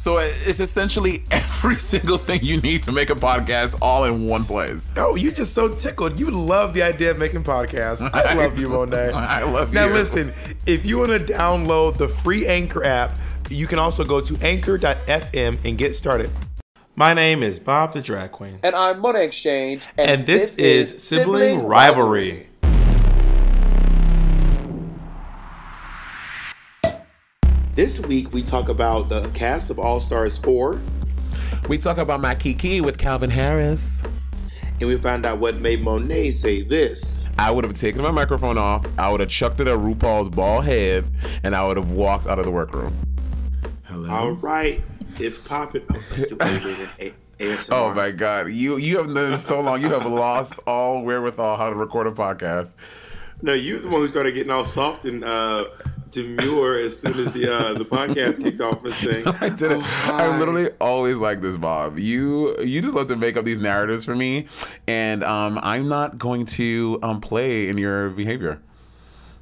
So it's essentially every single thing you need to make a podcast all in one place. Oh, you're just so tickled. You love the idea of making podcasts. I love you, Monet. I love Now you. Now, listen, if you want to download the free Anchor app, you can also go to anchor.fm and get started. My name is Bob the Drag Queen. And I'm Monét X Change. And this, is Sibling Rivalry. This week we talk about the cast of All Stars 4, We talk about my Kiki with Calvin Harris. and we find out what made Monet say this. I would have taken my microphone off, I would have chucked it at RuPaul's bald head, and I would have walked out of the workroom. Hello. All right, it's popping. Oh, that's the way they did A- ASMR. Oh my god, you you have done this so long. You have lost all wherewithal how to record a podcast. No, you the one who started getting all soft and uh, demure as soon as the uh, the podcast kicked off, Miss Thing. I did. Oh. I literally always like this, Bob. You you just love to make up these narratives for me, and um, I'm not going to um, play in your behavior.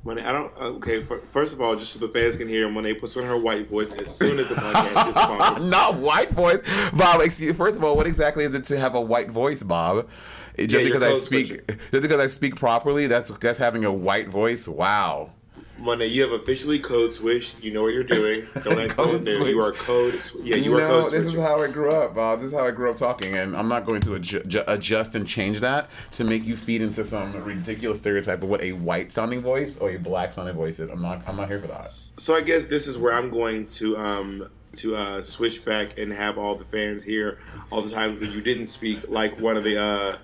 Monet, I don't. uh, Okay, first of all, just so the fans can hear, Monet puts on her white voice as soon as the podcast is sponsored. Not white voice, Bob. Excuse, first of all, what exactly is it to have a white voice, Bob? Just Yeah, because I speak, just because I speak properly, that's that's having a white voice. Wow. Monet, you have officially code switched. You know what you're doing. Don't act Code there. You are code. sw- Yeah, you, You are know, code this is how I grew up, Bob. This is how I grew up talking, and I'm not going to adju- adjust and change that to make you feed into some ridiculous stereotype of what a white sounding voice or a black sounding voice is. I'm not. I'm not here for that. So I guess this is where I'm going to um to uh, switch back and have all the fans hear all the times when you didn't speak like one of the uh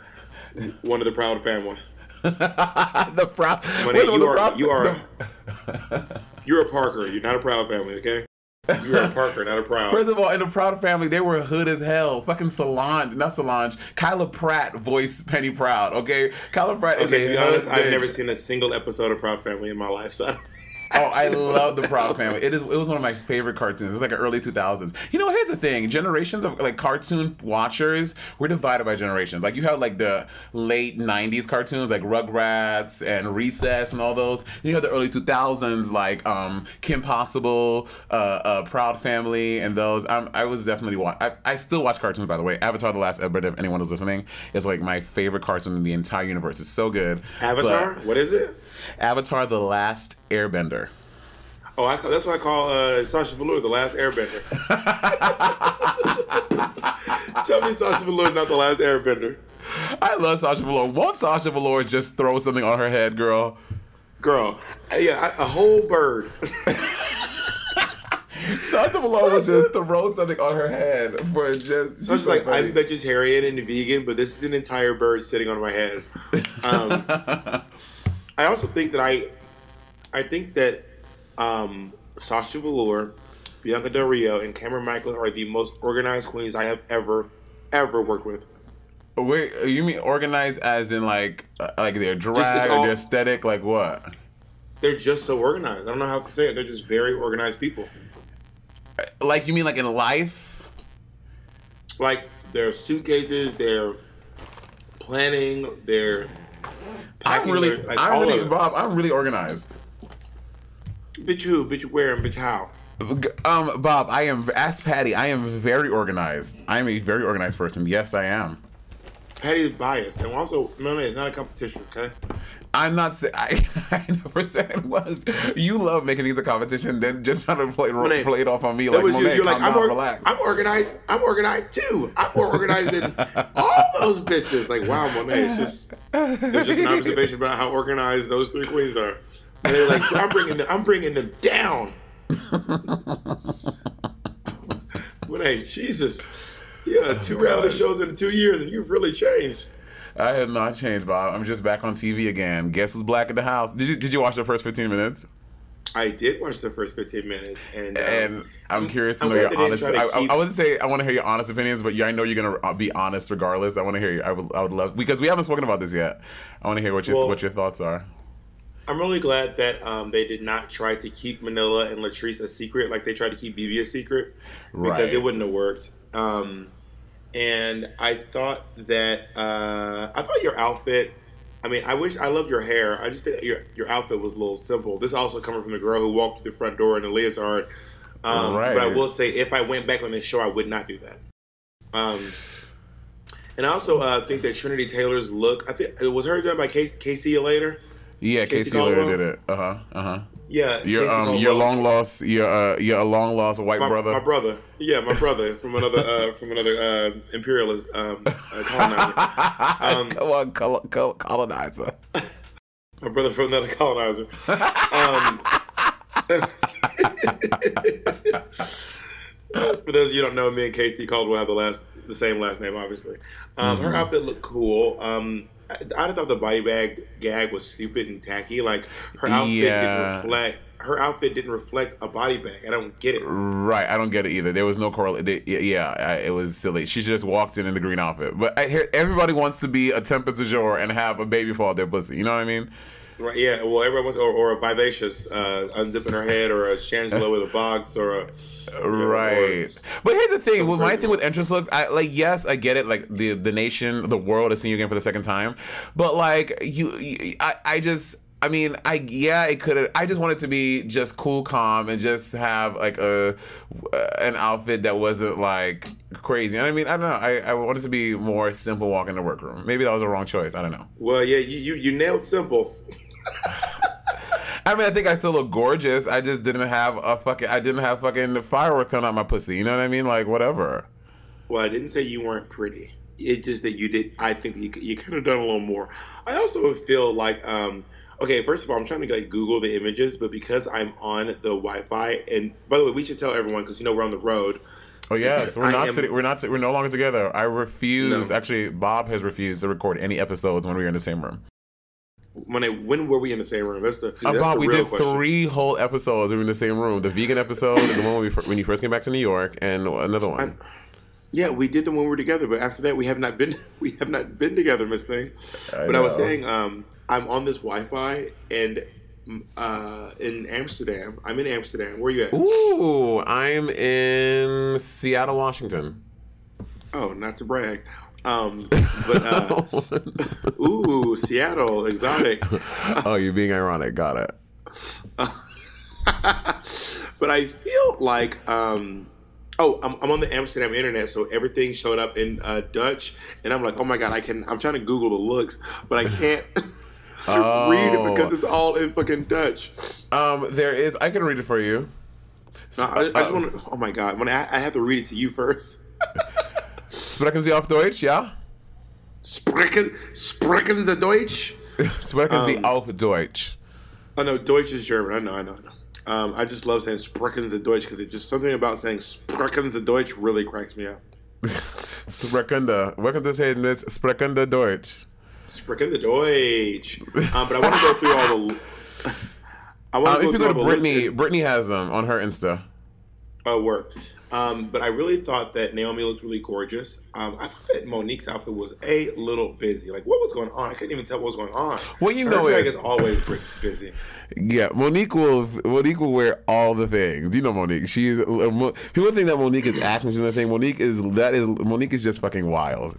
one of the proud family. the proud. Wait, you the are proud- you are you're a Parker. You're not a proud family. Okay, you're a Parker, not a proud. First of all, in the Proud family, they were hood as hell. Fucking Solange, not Solange. Kyla Pratt voiced Penny Proud. Okay, Kyla Pratt. is Okay, to be honest, hood I've never seen a single episode of Proud Family in my life. So Oh, I love the Proud Family. It is. It was one of my favorite cartoons. It's like an early 2000s. You know, here's the thing: generations of like cartoon watchers, we're divided by generations. Like you have like the late 90s cartoons, like Rugrats and Recess and all those. Then you have the early 2000s, like um, Kim Possible, uh, uh, Proud Family, and those. I'm, I was definitely watch. I, I still watch cartoons, by the way. Avatar: The Last Airbender. If anyone is listening, is like my favorite cartoon in the entire universe. It's so good. Avatar, But what is it? Avatar: The Last Airbender. Oh, I that's what I call uh, Sasha Velour the last Airbender. Tell me Sasha Velour is not the last Airbender, I love Sasha Velour. Won't Sasha Velour just throw something on her head, girl? girl. uh, Yeah, I- a whole bird. Sasha Velour would just throw something on her head for just. So it's like I'm vegetarian and vegan, but this is an entire bird sitting on my head. Um, I also think that I, I think that um, Sasha Velour, Bianca Del Rio, and Cameron Michaels are the most organized queens I have ever, ever worked with. Wait, you mean organized as in like uh, like their drag all- or their aesthetic? Like what? They're just so organized. I don't know how to say it. They're just very organized people. Like you mean like in life? Like their suitcases, their planning, their I'm really, their, like I'm really. Bob. I'm really organized. Bitch who? Bitch where and bitch how? Um, Bob, I am. Ask Patty. I am very organized. I am a very organized person. Yes, I am. Patty is biased, and also, no, it's not a competition, okay? I'm not saying I, never said it was. You love making these a competition, then just trying to play Monet, play it off on me like was you, you're like, I'm, or-. I'm organized. I'm organized too. I'm more organized than all those bitches. Like, wow, Monet, it's just it's just an observation about how organized those three queens are. And they're like, I'm bringing them, I'm bringing them down. Monet, Jesus, yeah, two reality shows in two years, and you've really changed. I have not changed, Bob. I'm just back on TV again. Guess who's black in the house? Did you Did you watch the first 15 minutes? I did watch the first 15 minutes, and um, And I'm curious to I'm know your honest. I, I, I wouldn't say I want to hear your honest opinions, but yeah, I know you're gonna uh, be honest regardless. I want to hear you. I would. I would love because we haven't spoken about this yet. I want to hear what your Well- what your thoughts are. I'm really glad that um, they did not try to keep Manila and Latrice a secret like they tried to keep BeBe a secret because it wouldn't have worked. Um, and I thought that uh, I thought your outfit. I mean, I wish I loved your hair. I just think your your outfit was a little simple. This also coming from the girl who walked through the front door in a leotard. Um, Right. But I will say, if I went back on this show, I would not do that. Um, and I also uh, think that Trinity Taylor's look. I think it was her done by Casey, Casey later. Yeah, Casey Casey did it. Uh huh. Uh huh. Yeah, Your um your long lost your uh your long lost white my, brother. my brother. Yeah, my brother from another uh, from another uh, imperialist um, uh, colonizer. Um, Come on, col- col- colonizer. my brother from another colonizer. Um, for those of you who don't know, me and Casey Caldwell have the last the same last name, obviously. Um, Her outfit looked cool. Um, I, thought the body bag gag was stupid and tacky. Like her outfit Yeah. didn't reflect. Her outfit didn't reflect a body bag. I don't get it. Right, I don't get it either. There was no correlation. Yeah, I, it was silly. She just walked in in the green outfit. But I hear everybody wants to be a Tempest DuJour and have a baby fall out their pussy. You know what I mean? Right, yeah. Well, everyone wants, or, or a vivacious uh, unzipping her head, or a Shangela with a box, or a Right. But here's the thing. With my thing with entrance looks, I like yes, I get it. Like the the nation, the world is seeing you again for the second time. But like you, you I I just. I mean, I yeah, it could. I just wanted to be just cool, calm, and just have like a an outfit that wasn't like crazy. And I mean, I don't know. I, I wanted to be more simple, walk in the workroom. Maybe that was a wrong choice. I don't know. Well, yeah, you, you you nailed simple. I mean, I think I still look gorgeous. I just didn't have a fucking. I didn't have fucking fireworks on out my pussy. You know what I mean? Like whatever. Well, I didn't say you weren't pretty. It's just that you did. I think you, you could have done a little more. I also feel like, um, okay, first of all, I'm trying to like Google the images, but because I'm on the Wi-Fi, and by the way, we should tell everyone because you know we're on the road. Oh yes, we're not am- sitting, we're not we're no longer together. I refuse. No. Actually, Bob has refused to record any episodes when we were in the same room. When I, when were we in the same room? That's the that's Bob, the we did question. three whole episodes. We were in the same room. The vegan episode, the one when, we, when you first came back to New York, and another one. Yeah, we did them when we were together, but after that, we have not been we have not been together, Miss Thing. but I was saying, um, I'm on this Wi-Fi and uh, in Amsterdam. I'm in Amsterdam. Where are you at? Ooh, I'm in Seattle, Washington. Oh, not to brag, um, but uh, ooh, Seattle, exotic. oh, you're being ironic. Got it. but I feel like, um, oh, I'm, I'm on the Amsterdam internet, so everything showed up in uh, Dutch, and I'm like, oh my god, I can. I'm trying to Google the looks, but I can't. read it because Oh. it's all in fucking Dutch. Um, there is. I can read it for you. No, I, I just want to. Oh my god! When I, I have to read it to you first. Sprechen Sie auf Deutsch? Ja. Sprechen, sprechen Sie Deutsch? Sprechen Sie Um, auf Deutsch. Oh no, Deutsch is German. I know, I know, I know. Um, I just love saying sprechen Sie Deutsch because it just something about saying sprechen Sie Deutsch really cracks me up. Sprechende. Welcome to say this. Sprechende Deutsch. Sprechen Sie Deutsch. Um, but I want to go through all the. I want Um, to if go you through go to Brittany, Brittany has them on her Insta. Oh, work. Um, but I really thought that Naomi looked really gorgeous. Um, I thought that Monique's outfit was a little busy. Like, what was going on? I couldn't even tell what was going on. Well, you Her know drag is always busy. Yeah, Monique will Monique will wear all the things. You know Monique. She's uh, people think that Monique is acting. She's nothing. Monique is that is Monique is just fucking wild.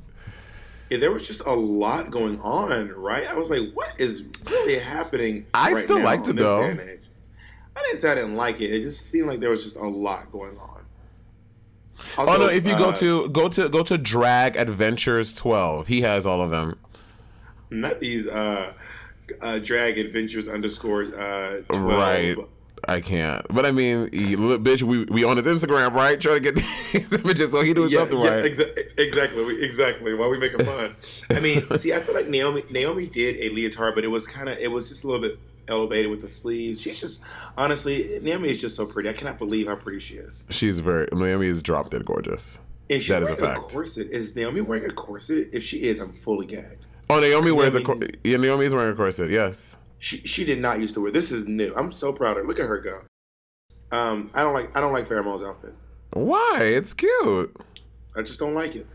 Yeah, there was just a lot going on, right? I was like, what is really happening? I right still liked it, though. Day and age? I didn't say I didn't like it. It just seemed like there was just a lot going on. Oh no! If you go uh, to go to go to Drag Adventures twelve, he has all of them. not these uh, uh, drag adventures underscore uh, 12. Right. I can't. But I mean, bitch, we we on his Instagram, right? Trying to get these images, so he doing Yeah, something yeah, right. exa- exactly, we- exactly. Why we making fun? I mean, see, I feel like Naomi Naomi did a leotard, but it was kind of it was just a little bit elevated with the sleeves. She's just honestly, Naomi is just so pretty. I cannot believe how pretty she is. She's very Naomi is drop dead gorgeous. Is she That is a wearing a, fact. corset? Is Naomi wearing a corset? If she is, I'm fully gagged. Oh, Naomi wears a Naomi- cor- yeah. Naomi is wearing a corset. Yes. She she did not used to wear. This is new. I'm so proud of her. Look at her go. Um, I don't like I don't like Farrah Moan's outfit. Why? It's cute. I just don't like it.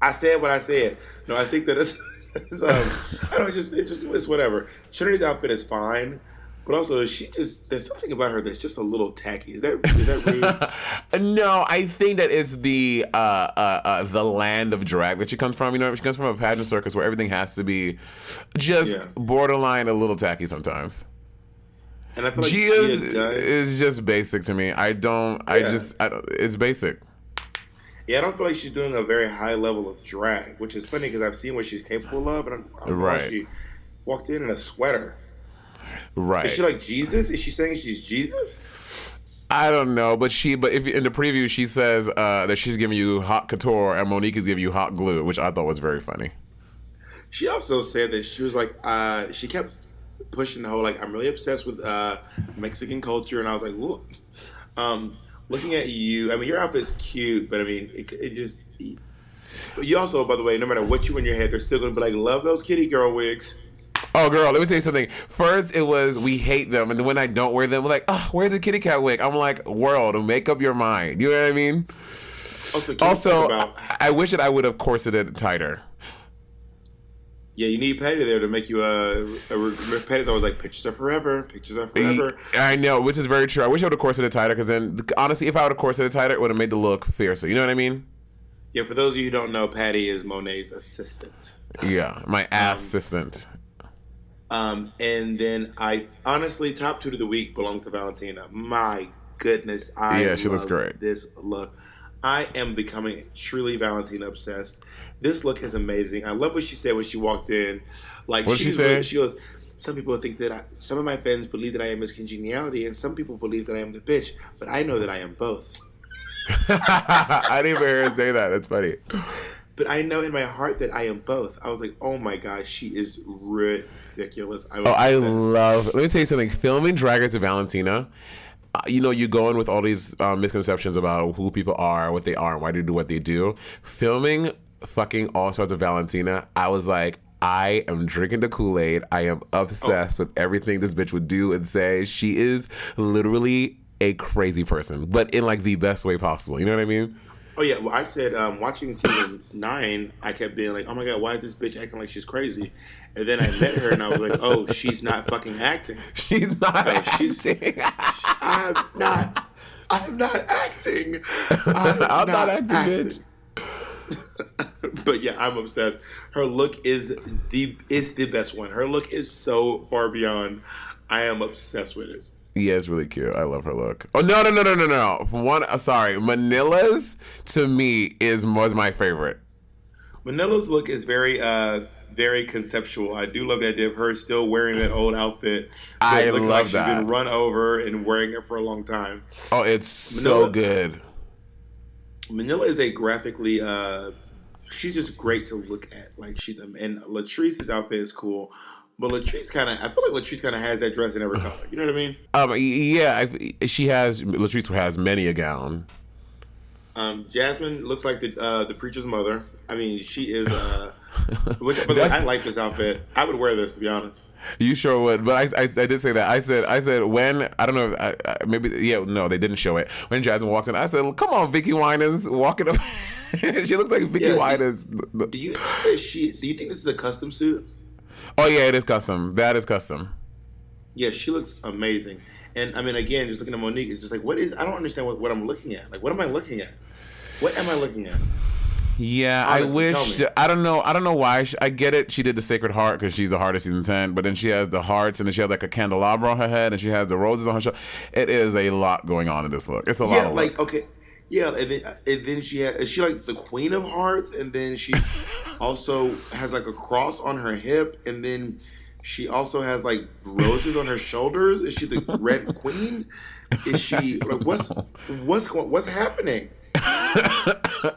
I said what I said. No, I think that it's, um, I don't just it just it's whatever. Trinity's outfit is fine, but also she just there's something about her that's just a little tacky. Is that is that rude? no, I think that it's the uh, uh, uh, the land of drag that she comes from. You know, she comes from a pageant circus where everything has to be just Yeah. borderline a little tacky sometimes. And I feel like Gia's Gia does- is just basic to me. I don't. I just. I don't, it's basic. Yeah, I don't feel like she's doing a very high level of drag, which is funny because I've seen what she's capable of, and I'm, I'm Right. She walked in in a sweater. Right. Is she like Jesus? Is she saying she's Jesus? I don't know, but she. But if in the preview she says uh, that she's giving you hot couture and Monique is giving you hot glue, which I thought was very funny. She also said that she was like, uh, she kept pushing the whole like, I'm really obsessed with uh, Mexican culture, and I was like, look, um, looking at you. I mean, your outfit's cute, but I mean, it, it just. But you also, by the way, no matter what you wear in your head, they're still gonna be like, love those kitty girl wigs. Oh, girl, let me tell you something. First, it was we hate them, and when I don't wear them, we're like, oh, where's the kitty cat wig? I'm like, world, make up your mind. You know what I mean? Also, Also, about, I wish that I would have corseted tighter. Yeah, you need Patty there to make you a. a Patty's always like, pictures are forever, pictures are forever. I know, which is very true. I wish I would have corseted tighter because then, honestly, if I would have corseted tighter, it would have made the look fiercer. You know what I mean? Yeah, for those of you who don't know, Patty is Monet's assistant. Yeah, my assistant. Um, and then I honestly top two to the week belong to Valentina. My goodness, I Yeah, she looks great. This look, I am becoming truly Valentina obsessed. This look is amazing. I love what she said when she walked in. Like What'd she was- say? She goes. Some people think that I, some of my fans believe that I am Miss Congeniality, and some people believe that I am the bitch. But I know that I am both. I didn't even hear her say that. That's funny. But I know in my heart that I am both. I was like, oh my gosh, she is ridiculous. I Oh, I love. Let me tell you something. Filming Drag Race with Valentina, uh, you know, you go in with all these um, misconceptions about who people are, what they are, and why they do what they do. Filming fucking All sorts of Valentina, I was like. I am drinking the Kool Aid. I am obsessed with everything this bitch would do and say. She is literally a crazy person, but in like the best way possible. You know what I mean? Oh yeah, well I said um, watching season nine, I kept being like, oh my god, why is this bitch acting like she's crazy? And then I met her and I was like, oh, she's not fucking acting. She's not. Like, she's- acting. I'm not. I'm not acting. I'm, I'm not acting, but yeah, I'm obsessed. Her look is the is the best one. Her look is so far beyond. I am obsessed with it. Yeah, it's really cute. I love her look. Oh no, no, no, no, no, no. For one, uh, sorry, Manila's to me is was my favorite. Manila's look is very uh very conceptual. I do love the idea of her still wearing that old outfit. I love like that. She's been run over and wearing it for a long time. Oh, it's so good. Manila is a graphically uh she's just great to look at. Like she's and Latrice's outfit is cool. But Latrice kind of, I feel like Latrice kind of has that dress in every color. You know what I mean? Um, yeah, I, she has Latrice has many a gown. Um, Jasmine looks like the uh, the preacher's mother. I mean, she is. Uh, which, way, I like this outfit. I would wear this to be honest. You sure would, but I, I, I did say that. I said, I said when I don't know, if I, I, maybe yeah, no, they didn't show it. When Jasmine walked in, I said, "Come on, Vickie Winans, walking up." she looks like Vickie Yeah, Winans. Do you think she? Do you think this is a custom suit? Oh yeah, it is custom. That is custom. Yeah, she looks amazing. And I mean, again, just looking at Monique, it's just like, what is? I don't understand what, what I'm looking at. Like, what am I looking at? What am I looking at? Yeah, Honestly, I wish. I don't know. I don't know why. She, I get it. She did the Sacred Heart because she's the heart of season ten. But then she has the hearts, and then she has like a candelabra on her head, and she has the roses on her shoulder. It is a lot going on in this look. It's a lot. Yeah, of like look. okay, yeah, and then and then she has, is she like the Queen of Hearts, and then she also has like a cross on her hip, and then she also has like roses on her shoulders. Is she the Red Queen? Is she like what's what's going what's happening?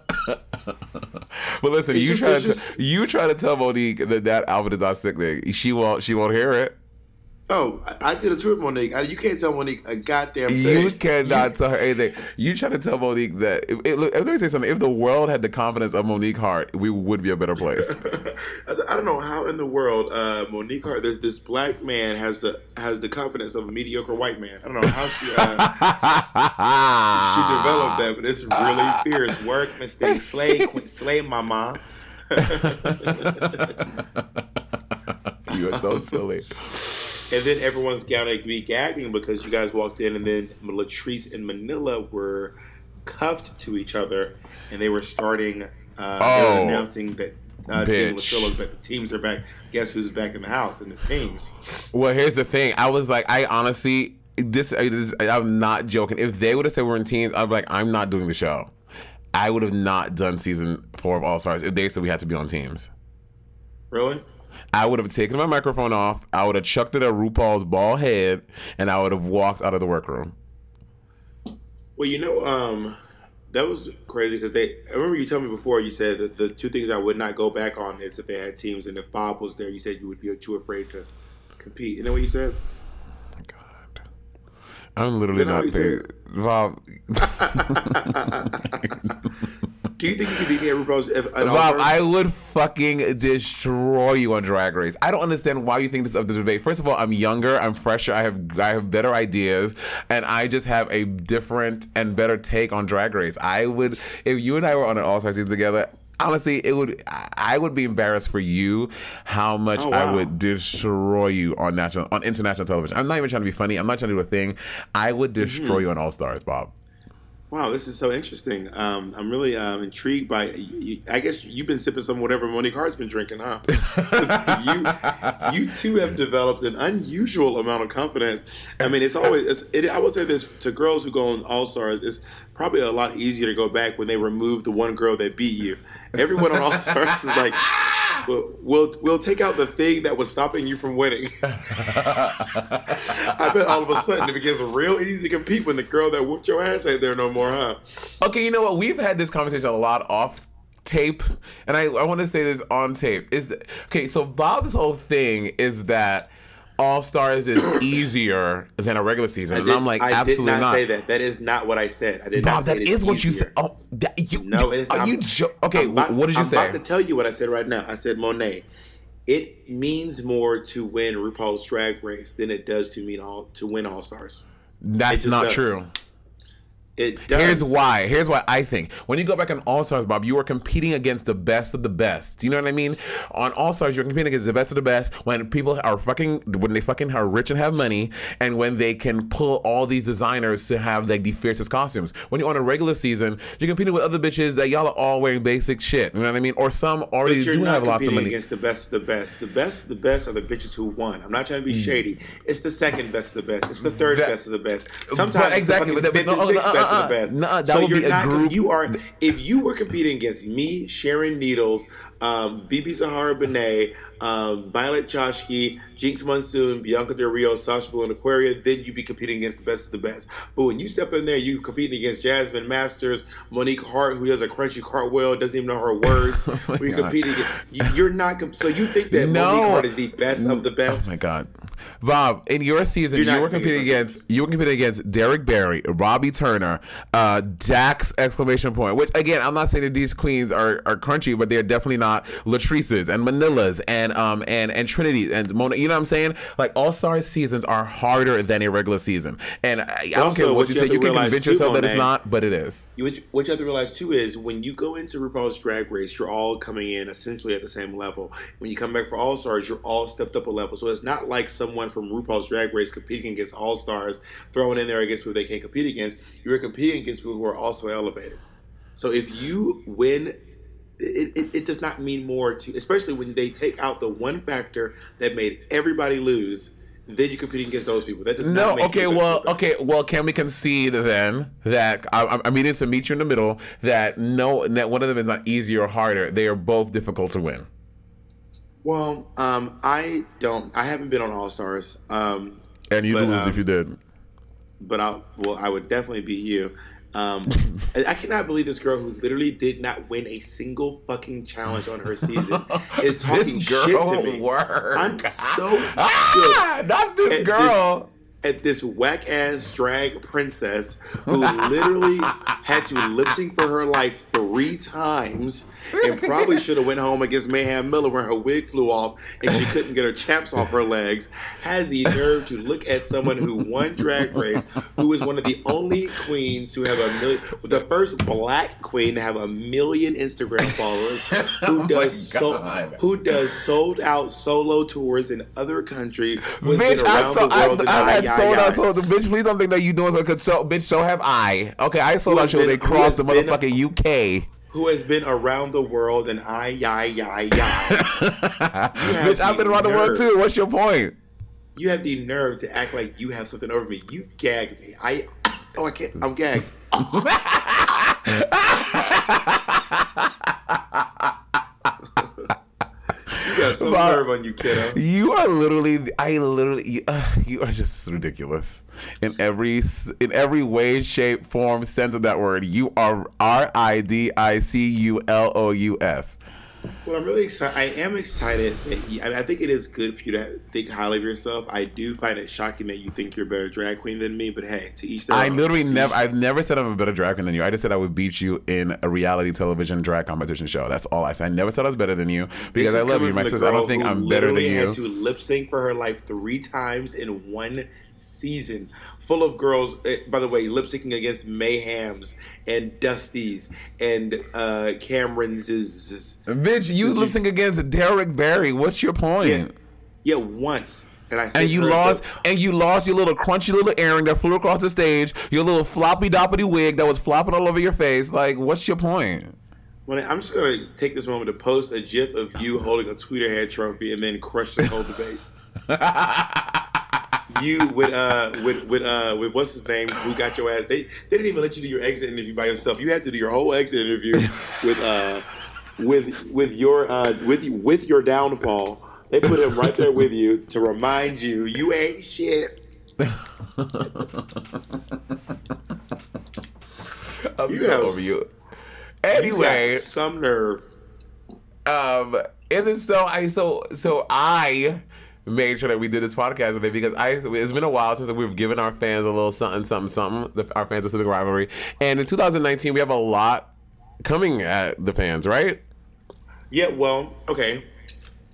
But listen, It's you just- try to just- you try to tell Monique that that outfit is not sickening. She won't. She won't hear it. Oh, I, I did a tour with Monique. I, you can't tell Monique a goddamn thing. You cannot tell her anything. You try to tell Monique that. If, it, look, let me say something. If the world had the confidence of Monique Heart, we would be a better place. I don't know how in the world uh, Monique Heart, this this black man has the has the confidence of a mediocre white man. I don't know how she uh, she developed that, but it's really fierce work, mistake, slay, slay, mama. you are so silly. And then everyone's down to be gagging because you guys walked in, and then Latrice and Manila were cuffed to each other, and they were starting. Uh, oh, they were announcing that uh, Team back. The teams are back. Guess who's back in the house? And it's teams. Well, here's the thing. I was like, I honestly, this, this I'm not joking. If they would have said we're in teams, I'd be like, I'm not doing the show. I would have not done season four of All Stars if they said we had to be on teams. Really? I would have taken my microphone off. I would have chucked it at RuPaul's bald head, and I would have walked out of the workroom. Well, you know, um, that was crazy because they. I remember you told me before. You said that the two things I would not go back on is if they had teams, and if Bob was there, you said you would be too afraid to compete. You know what you said? God, I'm literally not paid. Bob. Do you think you could beat me at RuPaul's? Bob, I would fucking destroy you on Drag Race. I don't understand why you think this of the debate. First of all, I'm younger, I'm fresher, I have I have better ideas, and I just have a different and better take on Drag Race. I would, if you and I were on an All Star season together, honestly, it would. I would be embarrassed for you how much oh, wow. I would destroy you on national, on international television. I'm not even trying to be funny. I'm not trying to do a thing. I would destroy mm-hmm. you on All Stars, Bob. Wow, this is so interesting. Um, I'm really um, intrigued by. I guess you've been sipping some whatever Monique Heart's been drinking, huh? you, you two have developed an unusual amount of confidence. I mean, it's always. It's, it, I would say this to girls who go on All Stars. It's probably a lot easier to go back when they remove the one girl that beat you. Everyone on All Stars is like, we'll, we'll, we'll take out the thing that was stopping you from winning. I bet all of a sudden it becomes real easy to compete when the girl that whooped your ass ain't there no more, huh? Okay, you know what? We've had this conversation a lot off tape, and I, I want to say this on tape. Is that, okay? So Bob's whole thing is that all Stars is easier than a regular season. Did, and I'm like, I absolutely did not, not, say that. That is not what I said. I did Bob, not say that is what easier. you said. Oh, that, you, no, it is. Are you jo- okay? About, what did you I'm say? I'm about to tell you what I said right now. I said, Monet, it means more to win RuPaul's Drag Race than it does to mean all to win All Stars. That's not does. true. It does. Here's why. Here's why I think. When you go back on All Stars, Bob, you are competing against the best of the best. Do you know what I mean? On All Stars, you're competing against the best of the best when people are fucking, when they fucking are rich and have money, and when they can pull all these designers to have like the fiercest costumes. When you're on a regular season, you're competing with other bitches that y'all are all wearing basic shit. You know what I mean? Or some already do have lots of money. You're not competing against the best of the best. The best of the best are the bitches who won. I'm not trying to be mm. shady. It's the second best of the best. It's the third that, best of the best. Sometimes exactly, but, but, no, uh, best uh, the best. No, that so would be a group. You are if you were competing against me, Sharon Needles, um, BeBe Zahara Benet, um, Violet Chachki, Jinkx Monsoon, Bianca Del Rio, Sasha and Aquaria, then you'd be competing against the best of the best. But when you step in there, you're competing against Jasmine Masters, Monique Heart, who does a crunchy cartwheel, doesn't even know her words. oh you're competing, you, are not. So you think that no. Monique Heart is the best of the best? Oh my god. Bob, in your season, you were competing against you were competing against Derrick Barry, Robbie Turner, uh, Dax exclamation point. Which again, I'm not saying that these queens are, are crunchy, but they're definitely not Latrices and Manilas and um and and Trinity and Mona. You know what I'm saying? Like All Star seasons are harder than a regular season, and I, I don't also, care what, you, you say. You can convince too, yourself Monet, that it's not, but it is. You, what you have to realize too is when you go into RuPaul's Drag Race, you're all coming in essentially at the same level. When you come back for All Stars, you're all stepped up a level. So it's not like someone from RuPaul's Drag Race competing against All Stars, throwing in there against people they can't compete against. You're competing against people who are also elevated. So if you win, it, it, it, does not mean more to, especially when they take out the one factor that made everybody lose. Then you're competing against those people. That does no. okay. Well. Okay. Well. Can we concede then that I, I'm meaning to meet you in the middle? That no. That one of them is not easier or harder. They are both difficult to win. Well, um, I don't. I haven't been on All Stars. Um, and you lose um, if you did. But I well, I would definitely beat you. Um, I cannot believe this girl who literally did not win a single fucking challenge on her season is talking this shit to me. work. I'm so ah, not this At girl. at this whack ass drag princess who literally had to lip sync for her life three times and probably should have went home against Mayhem Miller when her wig flew off and she couldn't get her chaps off her legs has the nerve to look at someone who won drag race who is one of the only queens to have a million the first black queen to have a million Instagram followers who Oh does so who does sold out solo tours in other countries Bitch, I sold, the I, I had sold I- out shows. Bitch, please don't think that you doing a consult. bitch, so have I. Okay, I sold out shows across who the motherfucking UK. Who has been around the world and I, yai, yai, yai. Bitch, I've been around the world too. What's your point? You have the nerve to act like you have something over me. You gagged me. I, oh, I can't. I'm gagged. some on you, kiddo. You are literally, I literally, you, uh, you are just ridiculous in every in every way, shape, form, sense of that word. You are R I D I C U L O U S. Well, I'm really excited. I am excited that you, I, mean, I think it is good for you to think highly of yourself. I do find it shocking that you think you're a better drag queen than me, but hey, to each their I own. literally never, I've never said I'm a better drag queen than you. I just said I would beat you in a reality television drag competition show. That's all I said. I never said I was better than you because I love you, my sister. I don't think I'm better than literally you. Had to lip sync for her life three times in one season, full of girls. eh, By the way, lip syncing against Mayhems and Dusties and uh, Cameron's. Bitch, you lip sync against Derrick Barry. What's your point? Yeah, yeah, once. And I And you lost, and you lost your little crunchy little earring that flew across the stage, your little floppy doppity wig that was flopping all over your face. Like, what's your point? I- I'm just gonna take this moment to post a GIF of you holding a tweeter head trophy and then crush this whole debate. you with uh with with uh with what's his name who got your ass? They they didn't even let you do your exit interview by yourself. You had to do your whole exit interview with uh with with your uh with you with your downfall. They put him right there with you to remind you you ain't shit. I'm You have- over you. you Anyway, got some nerve. um, and then so I so so I made sure that we did this podcast today because I it's been a while since we've given our fans a little something something something. The, our fans of Sibling Rivalry, and in 2019 we have a lot coming at the fans, right? yeah well okay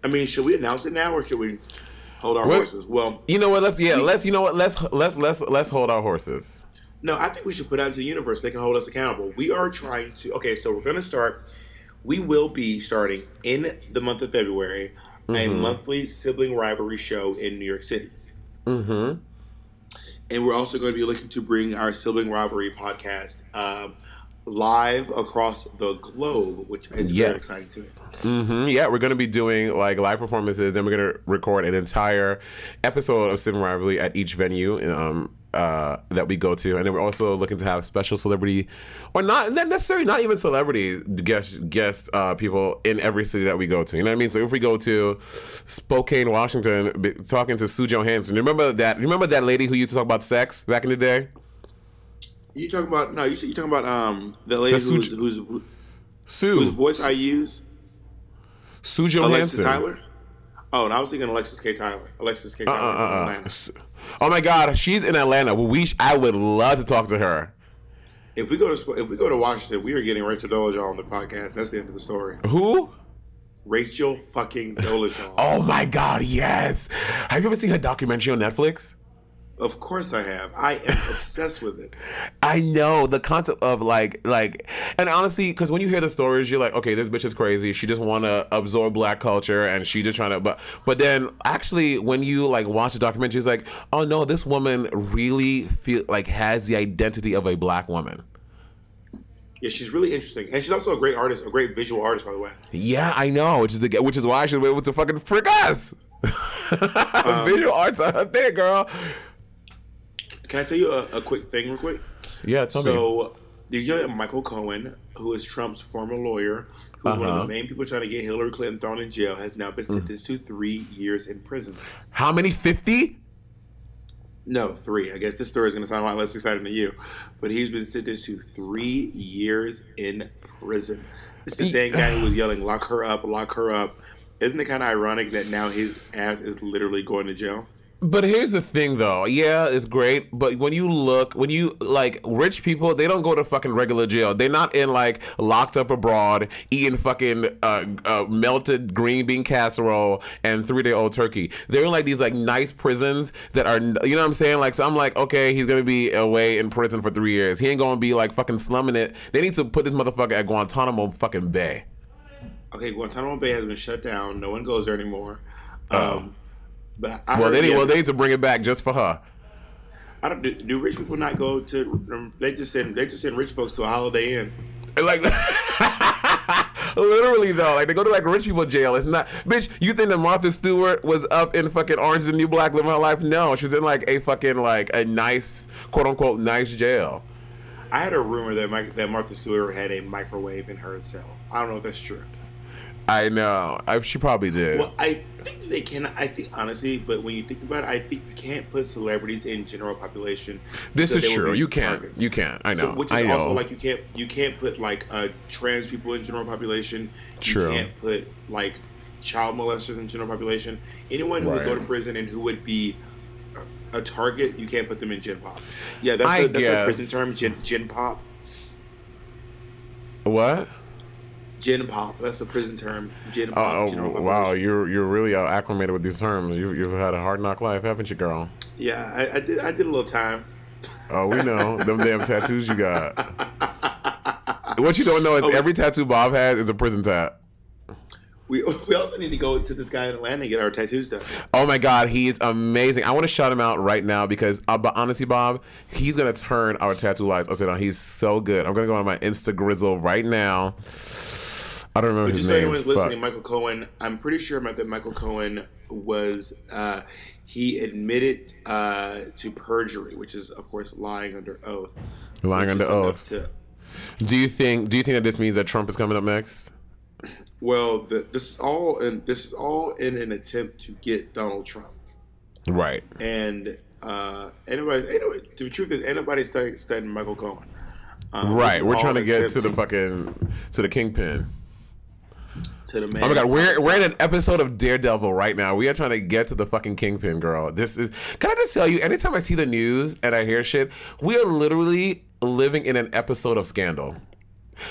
I mean should we announce it now or should we hold our horses well You know what? Let's yeah, We- let's you know what? Let's let's let's let's hold our horses. No, I think we should put out into the universe. They can hold us accountable. We are trying to. Okay, so we're going to start. We will be starting in the month of February a monthly sibling rivalry show in New York City, Mm-hmm. and we're also going to be looking to bring our sibling rivalry podcast um, live across the globe, which is very exciting to me. Mm-hmm. Yeah, we're gonna be doing like live performances, and we're gonna record an entire episode of sibling Rivalry at each venue um, uh, that we go to, and then we're also looking to have special celebrity, or not not necessarily not even celebrity guest guest uh, people in every city that we go to. You know what I mean? So if we go to Spokane, Washington, be, talking to Sue Johanson, remember that? Remember that lady who used to talk about sex back in the day? You talking about no? You you talking about um the lady So who's, Suj- who's whose Sue, voice I use? Sue Alexis Johanson. Tyler. Oh, and I was thinking Alexis K. Tyler. Alexis K. Uh, Tyler uh, from uh, Atlanta. S- Oh my God, she's in Atlanta. We I would love to talk to her. If we go to if we go to Washington, we are getting Rachel Dolezal on the podcast. That's the end of the story. Who? Rachel fucking Dolezal. Oh my God, yes. Have you ever seen her documentary on Netflix? Of course I have. I am obsessed with it. I know the concept of like, like, and honestly, because when you hear the stories, you're like, okay, this bitch is crazy. She just want to absorb black culture, and she just trying to. But, but then actually, when you like watch the documentary, it's like, oh no, this woman really feel like has the identity of a black woman. Yeah, she's really interesting, and she's also a great artist, a great visual artist, by the way. Yeah, I know, which is the, which is why I should be able to fucking frick us. Um, visual arts are her thing, girl. Can I tell you a, a quick thing, real quick? Yeah, tell me. So, did you know that Michael Cohen, who is Trump's former lawyer, who's one of Uh-huh. Mm. the main people trying to get Hillary Clinton thrown in jail, has now been sentenced to three years in prison. How many? Fifty? No, three. I guess this story is going to sound a lot less exciting to you, but he's been sentenced to three years in prison. It's the same guy who was yelling, "Lock her up, lock her up." Isn't it kind of ironic that now his ass is literally going to jail? But here's the thing, though. Yeah, it's great, but when you look, when you like rich people, they don't go to fucking regular jail. They're not in like locked up abroad, eating fucking uh, uh, melted green bean casserole and three day old turkey. They're in like these like nice prisons that are, you know what I'm saying? Like, so I'm like, okay, he's gonna be away in prison for three years. He ain't gonna be like fucking slumming it. They need to put this motherfucker at Guantanamo fucking Bay. Okay, Guantanamo Bay has been shut down. No one goes there anymore. Um, but I Well, they need, well, they need to bring it back just for her. I don't do, do rich people not go to? um, They just send they just send rich folks to a Holiday Inn. Like, literally though, like they go to like rich people jail. It's not, bitch. You think that Martha Stewart was up in fucking Orange is the New Black living her life? No, she was in like a fucking like a nice quote unquote nice jail. I had a rumor that Mike, that Martha Stewart had a microwave in her cell. I don't know if that's true. I know. I, she probably did. Well, I think they can. I think honestly, but when you think about it, I think you can't put celebrities in general population. this is true. You can't. targets. You can't. I know. So, which is I know. also like you can't you can't put like uh, trans people in general population. True. You can't put like child molesters in general population. Anyone who would go to prison and who would be a, a target, you can't put them in gen pop. Yeah, that's I a, that's a prison term. Gen, gen pop. what? Gen pop. That's a prison term. Gen pop. Oh, wow. You're you're really uh, acclimated with these terms. You've, you've had a hard knock life, haven't you, girl? Yeah, I, I did. I did a little time. Oh, we know them damn tattoos you got. What you don't know is Oh. every tattoo Bob has is a prison tat. We, we also need to go to this guy in Atlanta and get our tattoos done. Oh my God, he's amazing. I want to shout him out right now because, uh, but honestly, Bob, he's gonna turn our tattoo lives upside down. He's so good. I'm gonna go on my Insta Grizzle right now. I don't remember Just his so name. anyone's listening, Michael Cohen. I'm pretty sure that Michael Cohen was uh, he admitted uh, to perjury, which is of course lying under oath. Lying under oath. To, Do you think? Do you think that this means that Trump is coming up next? well, the, this is all in this is all in an attempt to get Donald Trump. Right. And uh, anybody, anyway, the truth is, anybody studying, studying Michael Cohen. Um, Right. We're trying to get to the fucking to the kingpin. To the man. Oh my god, we're we're in an episode of Daredevil right now. We are trying to get to the fucking kingpin, girl. This is. Can I just tell you? Anytime I see the news and I hear shit, we are literally living in an episode of Scandal.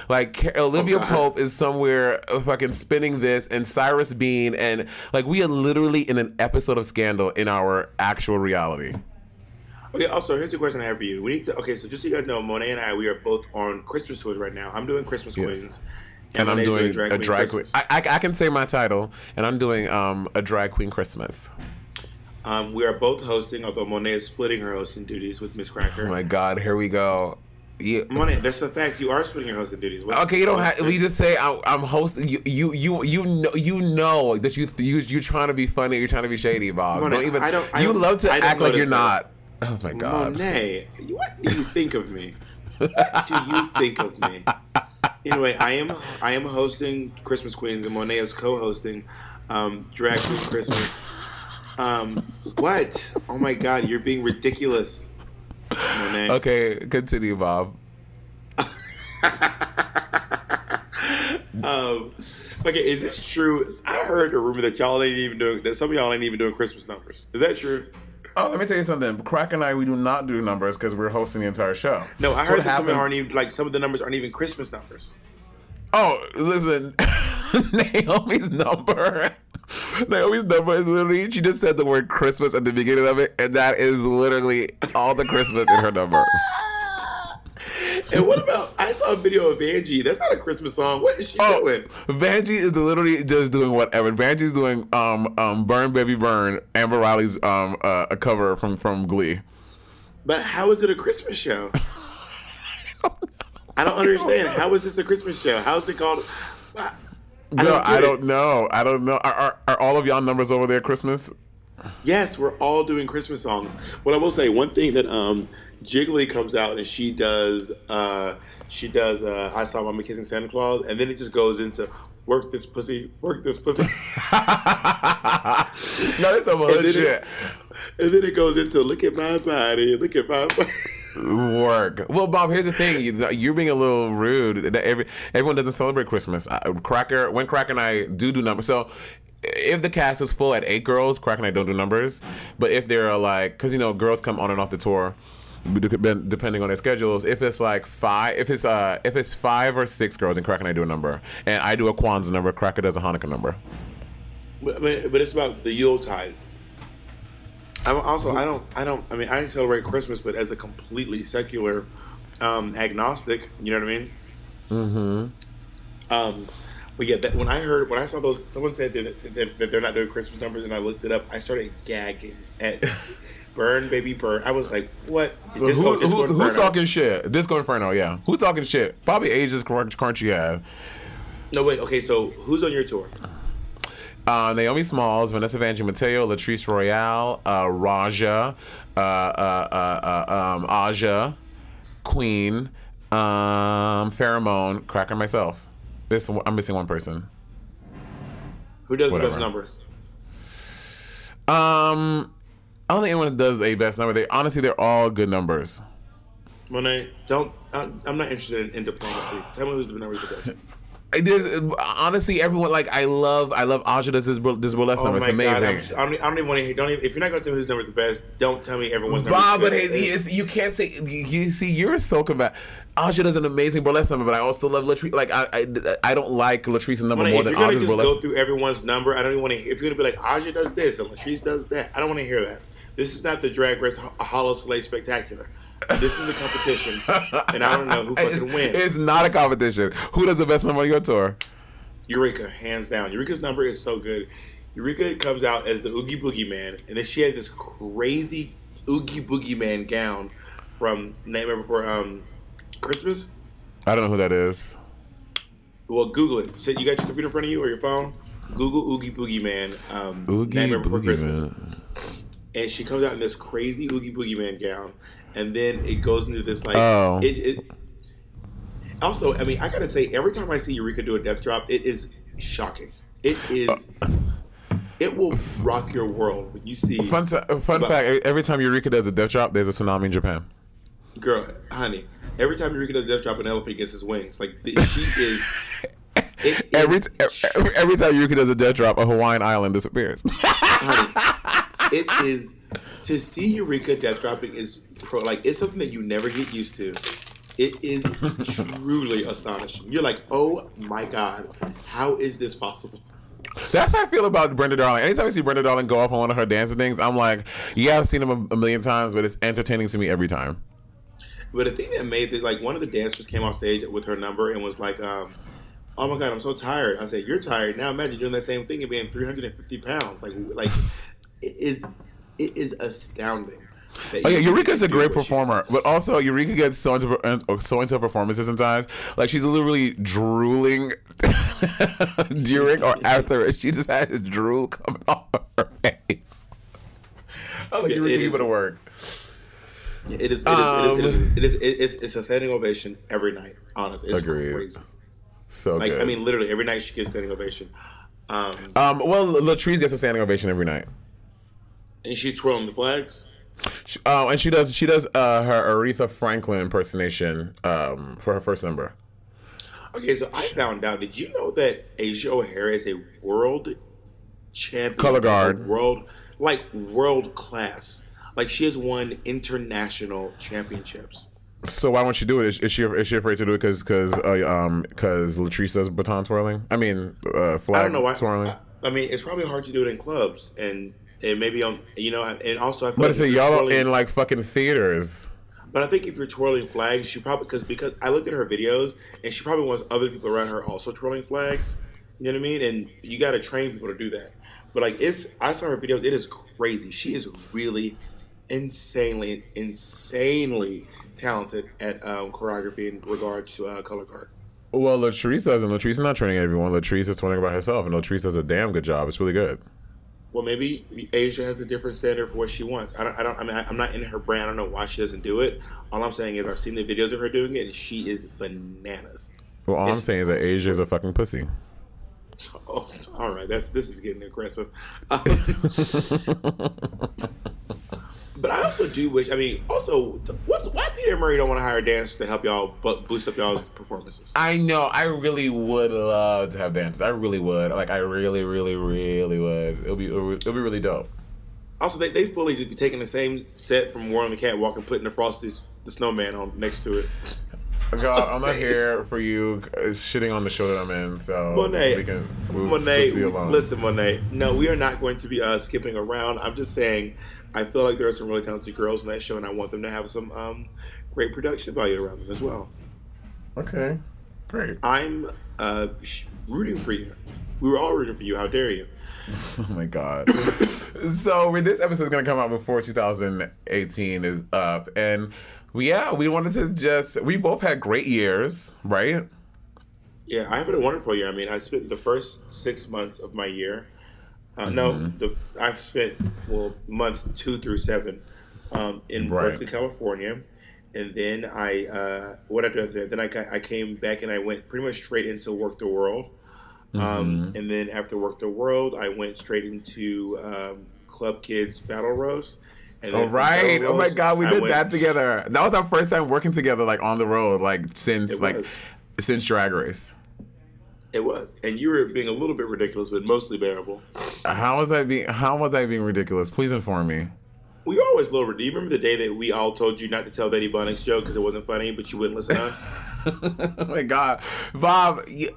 Like Olivia Oh, Pope is somewhere uh, fucking spinning this, and Cyrus Beene, and like we are literally in an episode of Scandal in our actual reality. Okay. Also, here's the question I have for you. We need to. Okay, so just so you guys know, Monet and I, we are both on Christmas tours right now. I'm doing Christmas Yes. Queens, And I'm Monet's doing a Queen drag queen. I, I, I can say my title, and I'm doing um a drag queen Christmas. Um, we are both hosting, although Monet is splitting her hosting duties with Miss Cracker. Oh my god, here we go. Yeah. Monet, that's a fact. You are splitting your hosting duties. What's- Okay, you don't have. We just say I, I'm hosting. You, you, you, you know, you know that you, you, you're trying to be funny. You're trying to be shady, Bob. Monet, don't even. I don't- I you don't- love to act like you're not. Oh my god. Monet, what do you think of me? What do you think of me? Anyway, I am I am hosting Christmas Queens, and Monet is co-hosting um, Drag Queen Christmas. Um, what? Oh my God, you're being ridiculous, Monet. Okay, continue, Bob. Um, okay, is this true? I heard a rumor that y'all ain't even doing that. Some of y'all ain't even doing Christmas numbers. Is that true? Oh, let me tell you something. Crack and I, we do not do numbers because we're hosting the entire show. No, I So heard that some of happens- them aren't even like some of the numbers aren't even Christmas numbers. Oh, listen, Naomi's number. Naomi's number is literally. She just said the word Christmas at the beginning of it, and that is literally all the Christmas in her number. And what about? I saw a video of Vanjie. That's not a Christmas song. What is she Oh, doing? Vanjie is literally just doing whatever. Vanjie's doing um um Burn Baby Burn, Amber Riley's um uh, a cover from from Glee. But how is it a Christmas show? I don't understand. How is this a Christmas show? How is it called? I, I No, don't I don't know. I don't know. Are, are, are all of y'all numbers over there Christmas? Yes, we're all doing Christmas songs. What I will say, one thing that um Jiggly comes out and she does uh she does uh I saw Mama kissing Santa Claus and then it just goes into work this pussy, work this pussy. no, that's some And bullshit. it, and then it goes into look at my body, look at my body. Work. Well, Bob, here's the thing. You, you're being a little rude. That every everyone doesn't celebrate Christmas. I, Cracker, when Cracker and I do do numbers, so if the cast is full at eight girls, Cracker and I don't do numbers. But if there are like, because you know, girls come on and off the tour, depending on their schedules. If it's like five, if it's uh, if it's five or six girls, and Cracker and I do a number, and I do a Kwanzaa number, Cracker does a Hanukkah number. But, but it's about the Yuletide. I'm also I don't I don't I mean I celebrate Christmas, but as a completely secular um, agnostic, you know what I mean? Mm-hmm. Um, but yeah, that, when I heard when I saw those, someone said that, that, that they're not doing Christmas numbers, and I looked it up. I started gagging at "Burn, Baby Burn." I was like, "What?" Who, Disco who's, who's talking shit? Disco Inferno, yeah. Who's talking shit? Probably ages crunch, crunchy have. No, wait. Okay, so who's on your tour? Uh, Naomi Smalls, Vanessa Vanjie Mateo, Latrice Royale, uh, Raja, uh, uh, uh, uh, um, Aja, Queen, um, Farrah Moan, Cracker, myself. This I'm missing one person. Who does the best number? Um, I don't think anyone does a best number. They honestly, they're all good numbers. Monet, don't. I'm I'm not interested in, in diplomacy. Tell me who's the number the best. I did, honestly, everyone like I love I love Aja does this this burlesque Oh number. It's my god! amazing. I'm, I don't, I even want to. Don't even, if you're not going to tell me whose number is the best, don't tell me everyone's number. Bob, but the hey, is- you can't say you, see you're so combat. Aja does an amazing burlesque number, but I also love Latrice. Like I, I, I don't like Latrice's number more if than you're going to just burlesque. go through everyone's number, I don't even want to. If you're going to be like Aja does this and Latrice does that, I don't want to hear that. This is not the Drag Race Ho- Holi-slay Spectacular. This is a competition, and I don't know who fucking wins. It's not a competition. Who does the best number on your tour? Eureka, hands down. Eureka's number is so good. Eureka comes out as the Oogie Boogie Man, and then she has this crazy Oogie Boogie Man gown from Nightmare Before um, Christmas. I don't know who that is. Well, Google it. So you got your computer in front of you or your phone? Google Oogie Boogie Man. Um, Oogie Nightmare Before Boogie Christmas. Man. And she comes out in this crazy Oogie Boogie Man gown, and then it goes into this like. Oh. It, it, also, I mean, I gotta say, every time I see Eureka do a death drop, it is shocking. It is. It will rock your world when you see. Fun, t- fun fact: every time Eureka does a death drop, there's a tsunami in Japan. girl, honey. Every time Eureka does a death drop, an elephant gets his wings. Like the, she is. Every, is- every every time Eureka does a death drop, a Hawaiian island disappears. honey, it is to see Eureka death dropping is pro like it's something that you never get used to. It is truly astonishing. You're like, oh my god, how is this possible? That's how I feel about Brenda Darling. Anytime I see Brenda Darling go off on one of her dancing things, I'm like, yeah, I've seen him a, a million times, but it's entertaining to me every time. But the thing that made it, like one of the dancers came off stage with her number and was like, um, "Oh my god, I'm so tired." I said, "You're tired now. Imagine doing that same thing and being 350 pounds. Like, like is, it is astounding." that Oh yeah, you Eureka's a great performer, but also Eureka gets so into so into performances sometimes. Like she's literally drooling during or after. She just has drool coming off her face. I'm like, Yeah, Eureka, it you is- work. It is. It is. Um, it is. It is. It is. It is. It's a standing ovation every night. Honestly, it's Agreed. crazy. So Like good. I mean, literally every night she gets standing ovation, um, um, well, Latrice gets a standing ovation every night. And she's twirling the flags. She- Oh, and she does she does uh, her Aretha Franklin impersonation um, for her first number. Okay, so I found out. Did you know that Asia O'Hara is a world champion? Color guard. World, like world class. Like she has won international championships. So why won't she do it? Is, is she is she afraid to do it because because uh, um because Latrice does baton twirling? I mean uh, flag I don't know why. twirling. I, I mean, it's probably hard to do it in clubs and and maybe on you know and also I feel but like you're y'all twirling- in like fucking theaters. But I think if you're twirling flags, she probably because because I looked at her videos and she probably wants other people around her also twirling flags. You know what I mean? And you got to train people to do that. But like it's, I saw her videos. It is crazy. She is really insanely, insanely talented at um, choreography in regards to uh, color guard. Well, Latrice doesn't. Latrice is not training everyone. Latrice is training by herself, and Latrice does a damn good job. It's really good. Well, maybe Asia has a different standard for what she wants. I don't. I don't. I mean, I, I'm not in her brand. I don't know why she doesn't do it. All I'm saying is I've seen the videos of her doing it, and she is bananas. Well, all I'm saying is that Asia is a fucking pussy. Oh, all right. That's this is getting aggressive. Um, but I also do wish. I mean, also, what's why Peter Murray don't want to hire dancers to help y'all boost up y'all's performances? I know. I really would love to have dancers. I really would. Like, I really, really, really would. It'll be, it'll be really dope. Also, they, they fully just be taking the same set from War on the Catwalk and putting the Frosty the Snowman on next to it. God, I'm not here for you uh, shitting on the show that I'm in. So Monet, we can we'll Monet, listen, Monet. No, we are not going to be uh, skipping around. I'm just saying, I feel like there are some really talented girls in that show, and I want them to have some um, great production value around them as well. Okay, great. I'm uh, rooting for you. We were all rooting for you. How dare you? Oh my god. so when this episode is gonna come out before 2018 is up, and we, yeah, we wanted to just we both had great years, right? Yeah, I had a wonderful year. I mean, I spent the first six months of my year. Uh, No, Mm-hmm. the, I've spent well months two through seven um, in Right. Berkeley, California, and then I uh, what I did there. Then I, got, I came back and I went pretty much straight into Werq the World, um, Mm-hmm. and then after Werq the World, I went straight into um, Club Kids Battle Roast. All right. Oh my god, we I did went- that together. That was our first time working together, like on the road, like since like since Drag Race. It was, and you were being a little bit ridiculous, but mostly bearable. How was I being? How was I being ridiculous? Please inform me. We always lower. Do you remember the day that we all told you not to tell Betty Bunnick's joke because it wasn't funny, but you wouldn't listen to us? oh my god, Bob. You,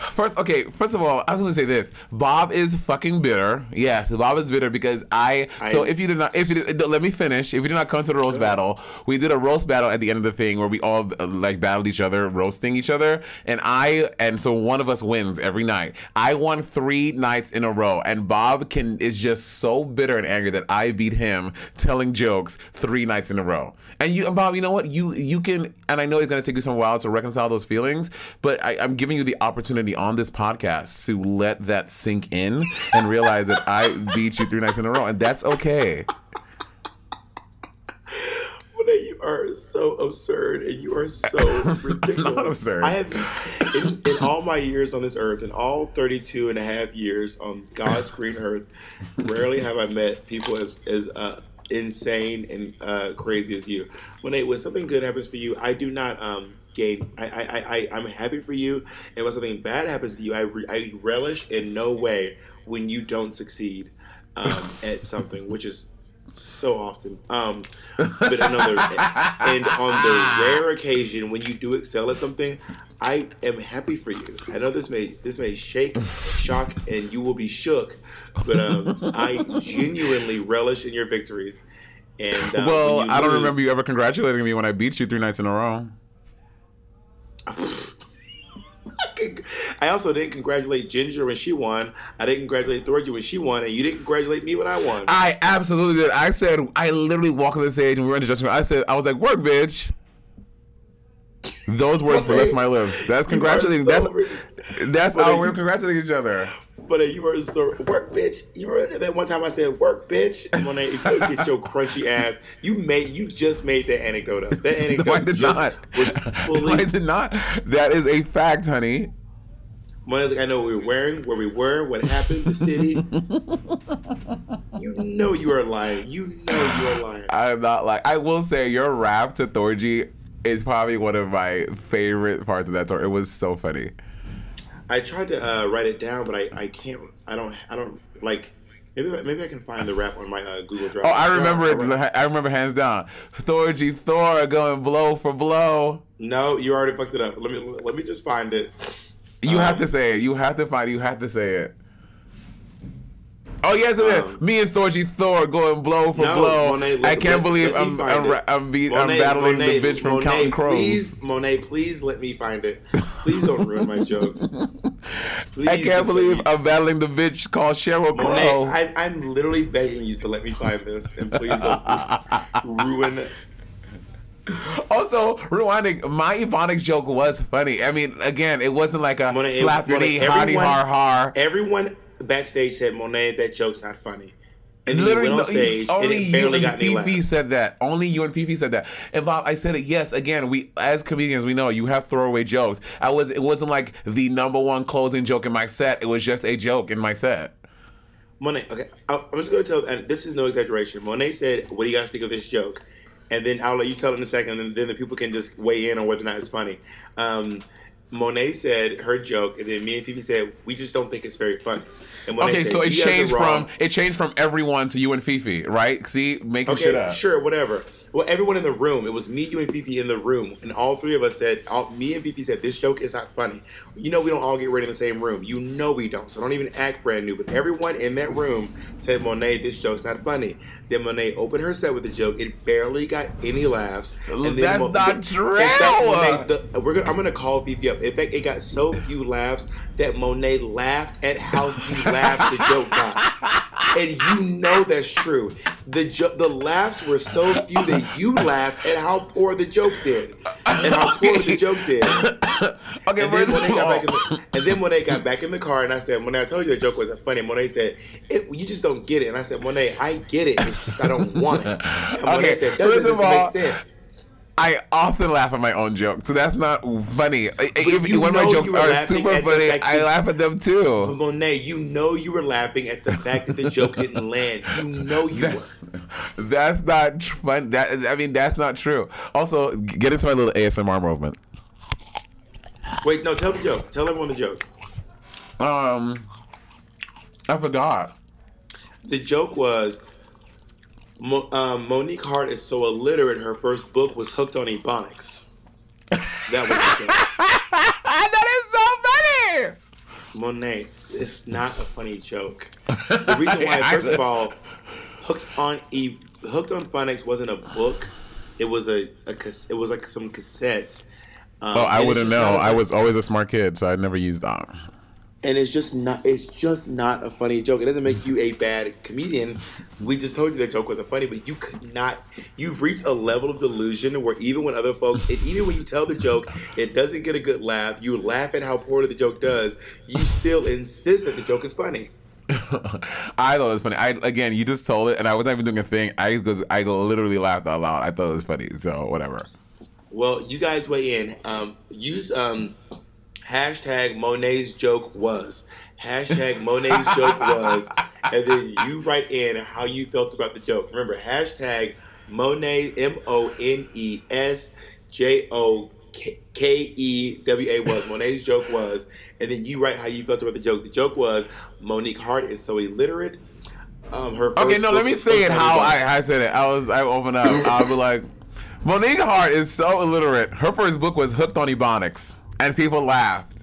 first, okay. First of all, I was gonna say this. Bob is fucking bitter. Yes, Bob is bitter because I. so if you did not, if you did, let me finish. If you did not come to the roast battle, we did a roast battle at the end of the thing where we all uh, like battled each other, roasting each other, and I and so one of us wins every night. I won three nights in a row, and Bob can is just so bitter and angry that I beat him telling jokes three nights in a row. And you, and Bob, you know what? You you can, and I know it's gonna take you some while to reconcile those feelings, but I, I'm giving you the opportunity on this podcast to let that sink in and realize that I beat you three nights in a row, and that's okay. You are so absurd and you are so ridiculous. Not absurd. I have, in, in all my years on this earth, in all 32 and a half years on God's green earth, rarely have I met people as, as uh, insane and uh, crazy as you. Monet, when something good happens for you, I do not um, gain. I, I, I, I'm happy for you. And when something bad happens to you, I, re, I relish in no way when you don't succeed um, at something, which is so often. Um, but another, and on the rare occasion when you do excel at something, I am happy for you. I know this may this may shake, shock, and you will be shook, but um, I genuinely relish in your victories. And uh, well, I don't lose- remember you ever congratulating me when I beat you three nights in a row. I also didn't congratulate Ginger when she won. I didn't congratulate Thorgy when she won, and you didn't congratulate me when I won. I absolutely did. I said I literally walked on the stage and we were in the dressing room. I said I was like, "Work, bitch." Those words left my lips. That's congratulating. so That's ri- that's But how you- we're congratulating each other. But you were so work, bitch. You were that one time I said work, bitch. If you don't get your crunchy ass, you made you just made that anecdote up. That anecdote No, I did not. was No. I did not. That is a fact, honey. Like, I know what we were wearing, where we were, what happened, the city. you know you are lying. You know you are lying. I'm not like I will say your rap to Thorgy is probably one of my favorite parts of that tour. It was so funny. I tried to uh, write it down, but I, I can't. I don't. I don't like. Maybe maybe I can find the rap on my uh, Google Drive. Oh, I remember it. I remember hands down. Thorgy Thor going blow for blow. No, you already fucked it up. Let me let me just find it. You have Um, to say it. You have to find it. You have to say it. Oh yes, it is. Um, Me and Thorgy Thor going blow for No, blow. Monet, I can't let- believe let I'm I'm. I'm, beat, Monet, I'm battling Monet, the bitch from Counting Crows. Please, Monet, please let me find it. Please don't ruin my jokes. Please I can't believe I'm battling the bitch called Sheryl Monet, Crow. I, I'm literally begging you to let me find this, and please don't ruin. Also, rewinding, my Ebonics joke was funny. I mean, again, it wasn't like a Monet, slap your knee, hardy everyone- har har. Everyone backstage said, "Monet, that joke's not funny," and Literally, you went no, on stage only it you and Fifi said that. Only you and Fifi said that. And Bob, I said it. Yes, again, we as comedians, we know you have throwaway jokes. I was. It wasn't like the number one closing joke in my set. It was just a joke in my set. Monet, okay, I'm just going to tell, and this is no exaggeration. Monet said, "What do you guys think of this joke?" And then I'll let you tell it in a second, and then the people can just weigh in on whether or not it's funny. Um, Monet said her joke, and then me and Fifi said, "We just don't think it's very funny." Okay, so it "You guys are changed wrong." from it changed from everyone to you and Fifi, right? See, making shit Okay, up. sure, whatever. Well, everyone in the room, it was me, you, and Fifi in the room, and all three of us said, all, me and Fifi said, this joke is not funny. You know, we don't all get ready in the same room. You know we don't, so don't even act brand new. But everyone in that room said, Monet, this joke's not funny. Then Monet opened her set with the joke. It barely got any laughs. And then That's Mo- not true. Monet, the, we're gonna, I'm gonna call Fifi up. In fact, it got so few laughs that Monet laughed at how you laughed the joke got. And you know that's true. The jo- the laughs were so few that you laughed at how poor the joke did, and how poor the joke did. Okay, And then first when they got back in the, and then when they got back in the car, and I said, "Monet, I told you the joke wasn't funny." Monet said, it, "You just don't get it." And I said, "Monet, I get it. It's just I don't want it." And Monet Okay, said, "That doesn't all, make sense." I often laugh at my own jokes, so that's not funny. If, you when my jokes are super funny, I that- laugh at them But too. Monet, you know you were laughing at the fact that the joke didn't land. You know you were. That's, that's not fun. That I mean, that's not true. Also, get into my little ASMR movement. Wait, no, tell the joke. Tell everyone the joke. Um, I forgot. The joke was Mo, um, Monique Heart is so illiterate. Her first book was Hooked on Ebonics. That was the joke. that is so funny. Monet, it's not a funny joke. The reason why, first of all, Hooked on e- Hooked on Phonics wasn't a book. It was a, a cas- it was like some cassettes. Um, Oh, I wouldn't know. I was always a smart kid, so I never used that. And it's just not it's just not a funny joke. It doesn't make you a bad comedian. We just told you that joke wasn't funny, but you could not. You've reached a level of delusion where even when other folks, and even when you tell the joke, it doesn't get a good laugh. You laugh at how poorly the joke does. You still insist that the joke is funny. I thought it was funny. I again, you just told it, and I wasn't even doing a thing. I I literally laughed out loud. I thought it was funny. So whatever. Well, you guys weigh in. Um, use um, hashtag Monet's joke was hashtag Monet's joke was, and then you write in how you felt about the joke. Remember hashtag Monet M O N E S J O K E W A was Monet's joke was, and then you write how you felt about the joke. The joke was Monique Heart is so illiterate. Um, her Okay, no, let me say it how I, I said it. I was I opened up. I was like, Monique Heart is so illiterate. Her first book was Hooked on Ebonics, and people laughed.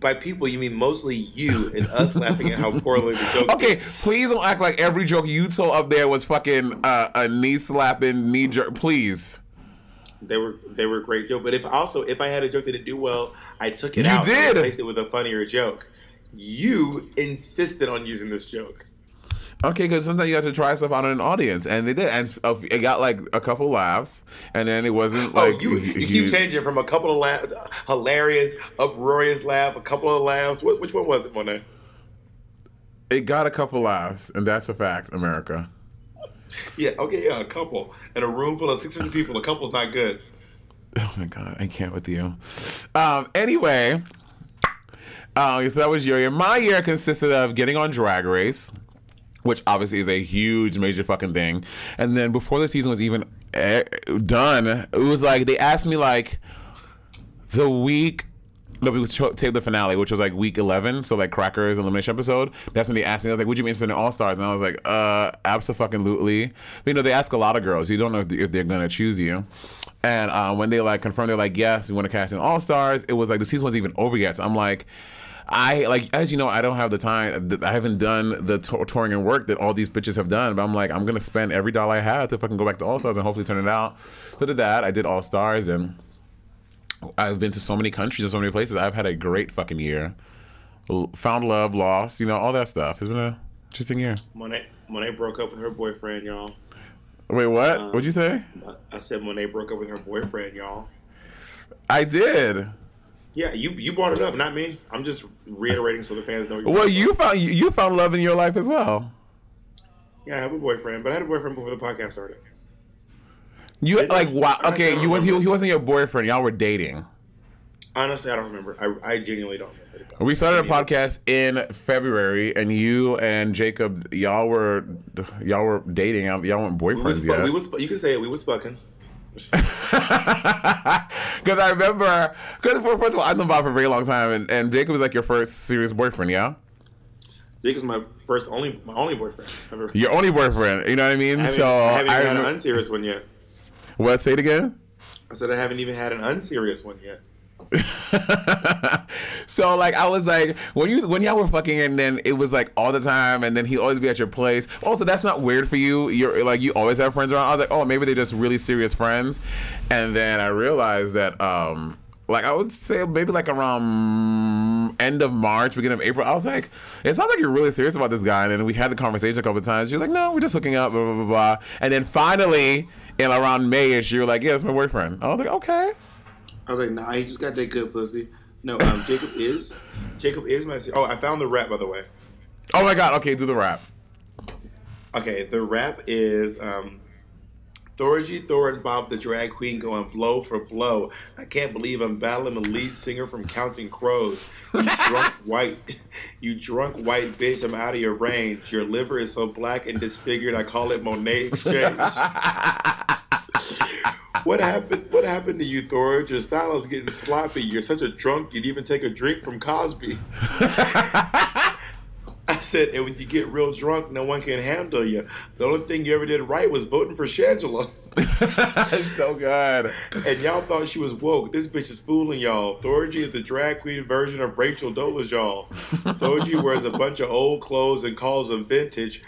By people, you mean mostly you and us laughing at how poorly the joke. Okay, please don't act like every joke you told up there was fucking uh, a knee slapping, knee jerk. Please. They were they were great joke. But if also if I had a joke that didn't do well, I took it You out did. and replaced it with a funnier joke. You insisted on using this joke. Okay, because sometimes you have to try stuff out in an audience, and they did, and it got like a couple laughs, and then it wasn't like oh, you you keep changing from a couple of laughs, hilarious, uproarious laugh, a couple of laughs. What, which one was it, Monet? It got a couple laughs, and that's a fact, America. Yeah, okay, yeah, a couple. In a room full of six hundred people, a couple's not good. Oh my god, I can't with you. Um, anyway, uh, so that was your year. My year consisted of getting on Drag Race, which obviously is a huge, major fucking thing. And then before the season was even eh, done, it was like they asked me like the week. No, we taped the finale, which was like week eleven, so like Crackers elimination episode. That's when they asked me. I was like, "Would you be interested in All Stars?" And I was like, "Uh, absolutely." But, you know, they ask a lot of girls. You don't know if, if they're gonna choose you. And uh, when they like confirmed, they're like, "Yes, we want to cast in All Stars." It was like the season wasn't even over yet. So I'm like. I like as you know, I don't have the time. I haven't done the tour- touring and work that all these bitches have done. But I'm like, I'm gonna spend every dollar I have to fucking go back to All Stars and hopefully turn it out. So did that. I did All Stars and I've been to so many countries and so many places. I've had a great fucking year. Found love, lost, you know, all that stuff. It's been a interesting year. Monet Monet broke up with her boyfriend, y'all. Wait, what? Um, What'd you say? I said Monet broke up with her boyfriend, y'all. I did. Yeah, you you brought it up, not me. I'm just reiterating so the fans know. you're Well, you found you, found love in your life as well. Yeah, I have a boyfriend, but I had a boyfriend before the podcast started. You Did like wow. Honestly, Okay, you was he, he wasn't your boyfriend. Y'all were dating. Honestly, I don't remember. I, I genuinely don't remember. We started a podcast in February, and you and Jacob, y'all were y'all were dating. Y'all weren't We was, boyfriends yet. we was, you can say it. We was fucking. Because I remember, because first of all, I've known Bob for a very long time, and, and Jacob was like your first serious boyfriend, yeah? Jake is my first only my only boyfriend ever. Your only boyfriend, you know what I mean? I so I haven't I had an unserious one yet. what? Say it again. I said I haven't even had an unserious one yet. so like I was like when you when y'all were fucking and then it was like all the time and then he always be at your place. Also, that's not weird for you. You're like you always have friends around. I was like, oh, maybe they're just really serious friends. And then I realized that um like I would say maybe like around end of March, beginning of April, I was like, it sounds like you're really serious about this guy. And then we had the conversation a couple of times. Was like, no, we're just hooking up, blah, blah, blah, blah. And then finally, in around Mayish, you were like, yeah, it's my boyfriend. I was like, okay. I was like, nah, he just got that good pussy. No, um, Jacob is Jacob is my. Oh, I found the rap by the way. Oh my God, okay, do the rap. Okay, the rap is um, Thorgy Thor and Bob the drag queen going blow for blow. I can't believe I'm battling the lead singer from Counting Crows. You drunk white, you drunk white bitch. I'm out of your range. Your liver is so black and disfigured. I call it Monet Exchange. What happened? What happened to you, Thor? Your style is getting sloppy. You're such a drunk. You'd even take a drink from Cosby. I said, and when you get real drunk, no one can handle you. The only thing you ever did right was voting for Shangela. so good. And y'all thought she was woke. This bitch is fooling y'all. Thorgy is the drag queen version of Rachel Dolezal. Thorgy wears a bunch of old clothes and calls them vintage.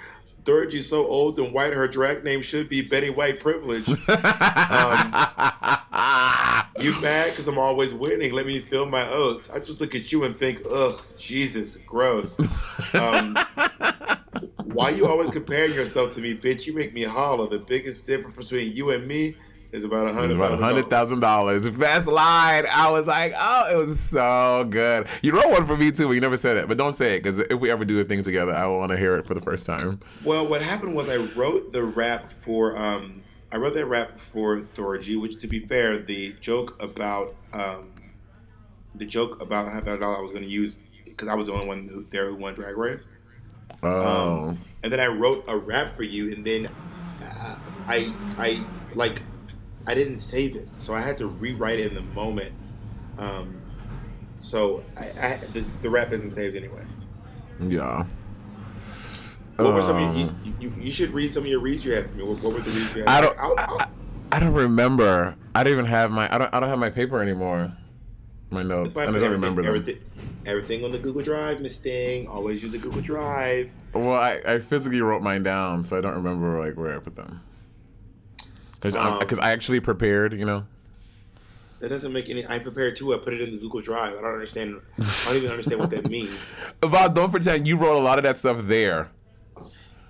Thorgy's so old and white, her drag name should be Betty White Privilege. Um, you mad because I'm always winning. Let me feel my oaths. I just look at you and think, ugh, Jesus, gross. Um, why you always comparing yourself to me, bitch? You make me holler. The biggest difference between you and me is about a It's hundred about a hundred thousand. dollars. Best line. I was like, oh, it was so good. You wrote one for me too, but you never said it. But don't say it because if we ever do a thing together, I want to hear it for the first time. Well, what happened was I wrote the rap for um, I wrote that rap for Thorgy, which to be fair, the joke about um, the joke about how that I was going to use because I was the only one who, there who won Drag Race. Oh, Um, and then I wrote a rap for you, and then uh, I I like I didn't save it, so I had to rewrite it in the moment. Um, so I, I the, the rap isn't saved anyway. yeah. What were some? Um, you, you, you should read some of your reads you had for me. What, what were the reads you had? I don't. I'll- I, I'll- I- I don't remember. I don't even have my. I don't. I don't have my paper anymore. My notes. That's why I I don't remember them. everything, everything on the Google Drive, Miss Thing. Always use the Google Drive. Well, I, I physically wrote mine down, so I don't remember like where I put them. Because Um, I actually prepared, you know. That doesn't make any. I prepared too. I put it in the Google Drive. I don't understand. I don't even understand what that means. Bob, don't pretend you wrote a lot of that stuff there.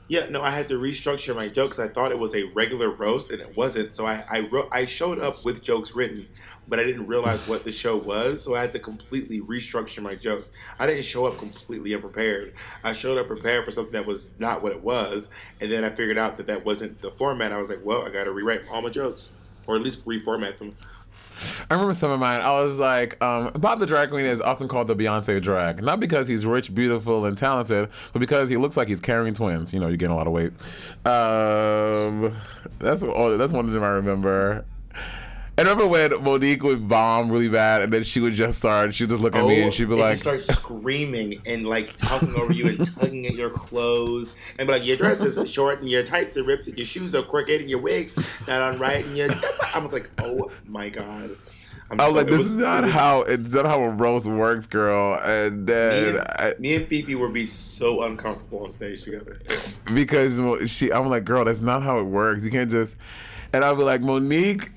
Yeah, no, I had to restructure my jokes. I thought it was a regular roast, and it wasn't. So I, I wrote, I showed up with jokes written, but I didn't realize what the show was. So I had to completely restructure my jokes. I didn't show up completely unprepared. I showed up prepared for something that was not what it was, and then I figured out that that wasn't the format. I was like, well, I got to rewrite all my jokes, or at least reformat them. I remember some of mine. I was like, um, Bob the drag queen is often called the Beyonce drag, not because he's rich, beautiful, and talented, but because he looks like he's carrying twins. You know, you gain a lot of weight. Um, that's oh, that's one of them I remember. And remember when Monique would bomb really bad, and then she would just start. She'd just look at me and oh, she'd be and like, start screaming and like talking over you and tugging at your clothes and be like, your dress is short and your tights are ripped and your shoes are crooked and your wigs not on right and your. I'm like, oh my god. I'm "I was so- like, this was- is it not was- how it's not how a roast works, girl." And Me then and, I, me and Fifi would be so uncomfortable on stage together. because she, I'm like, girl, that's not how it works. You can't just. And I'll be like, Monique.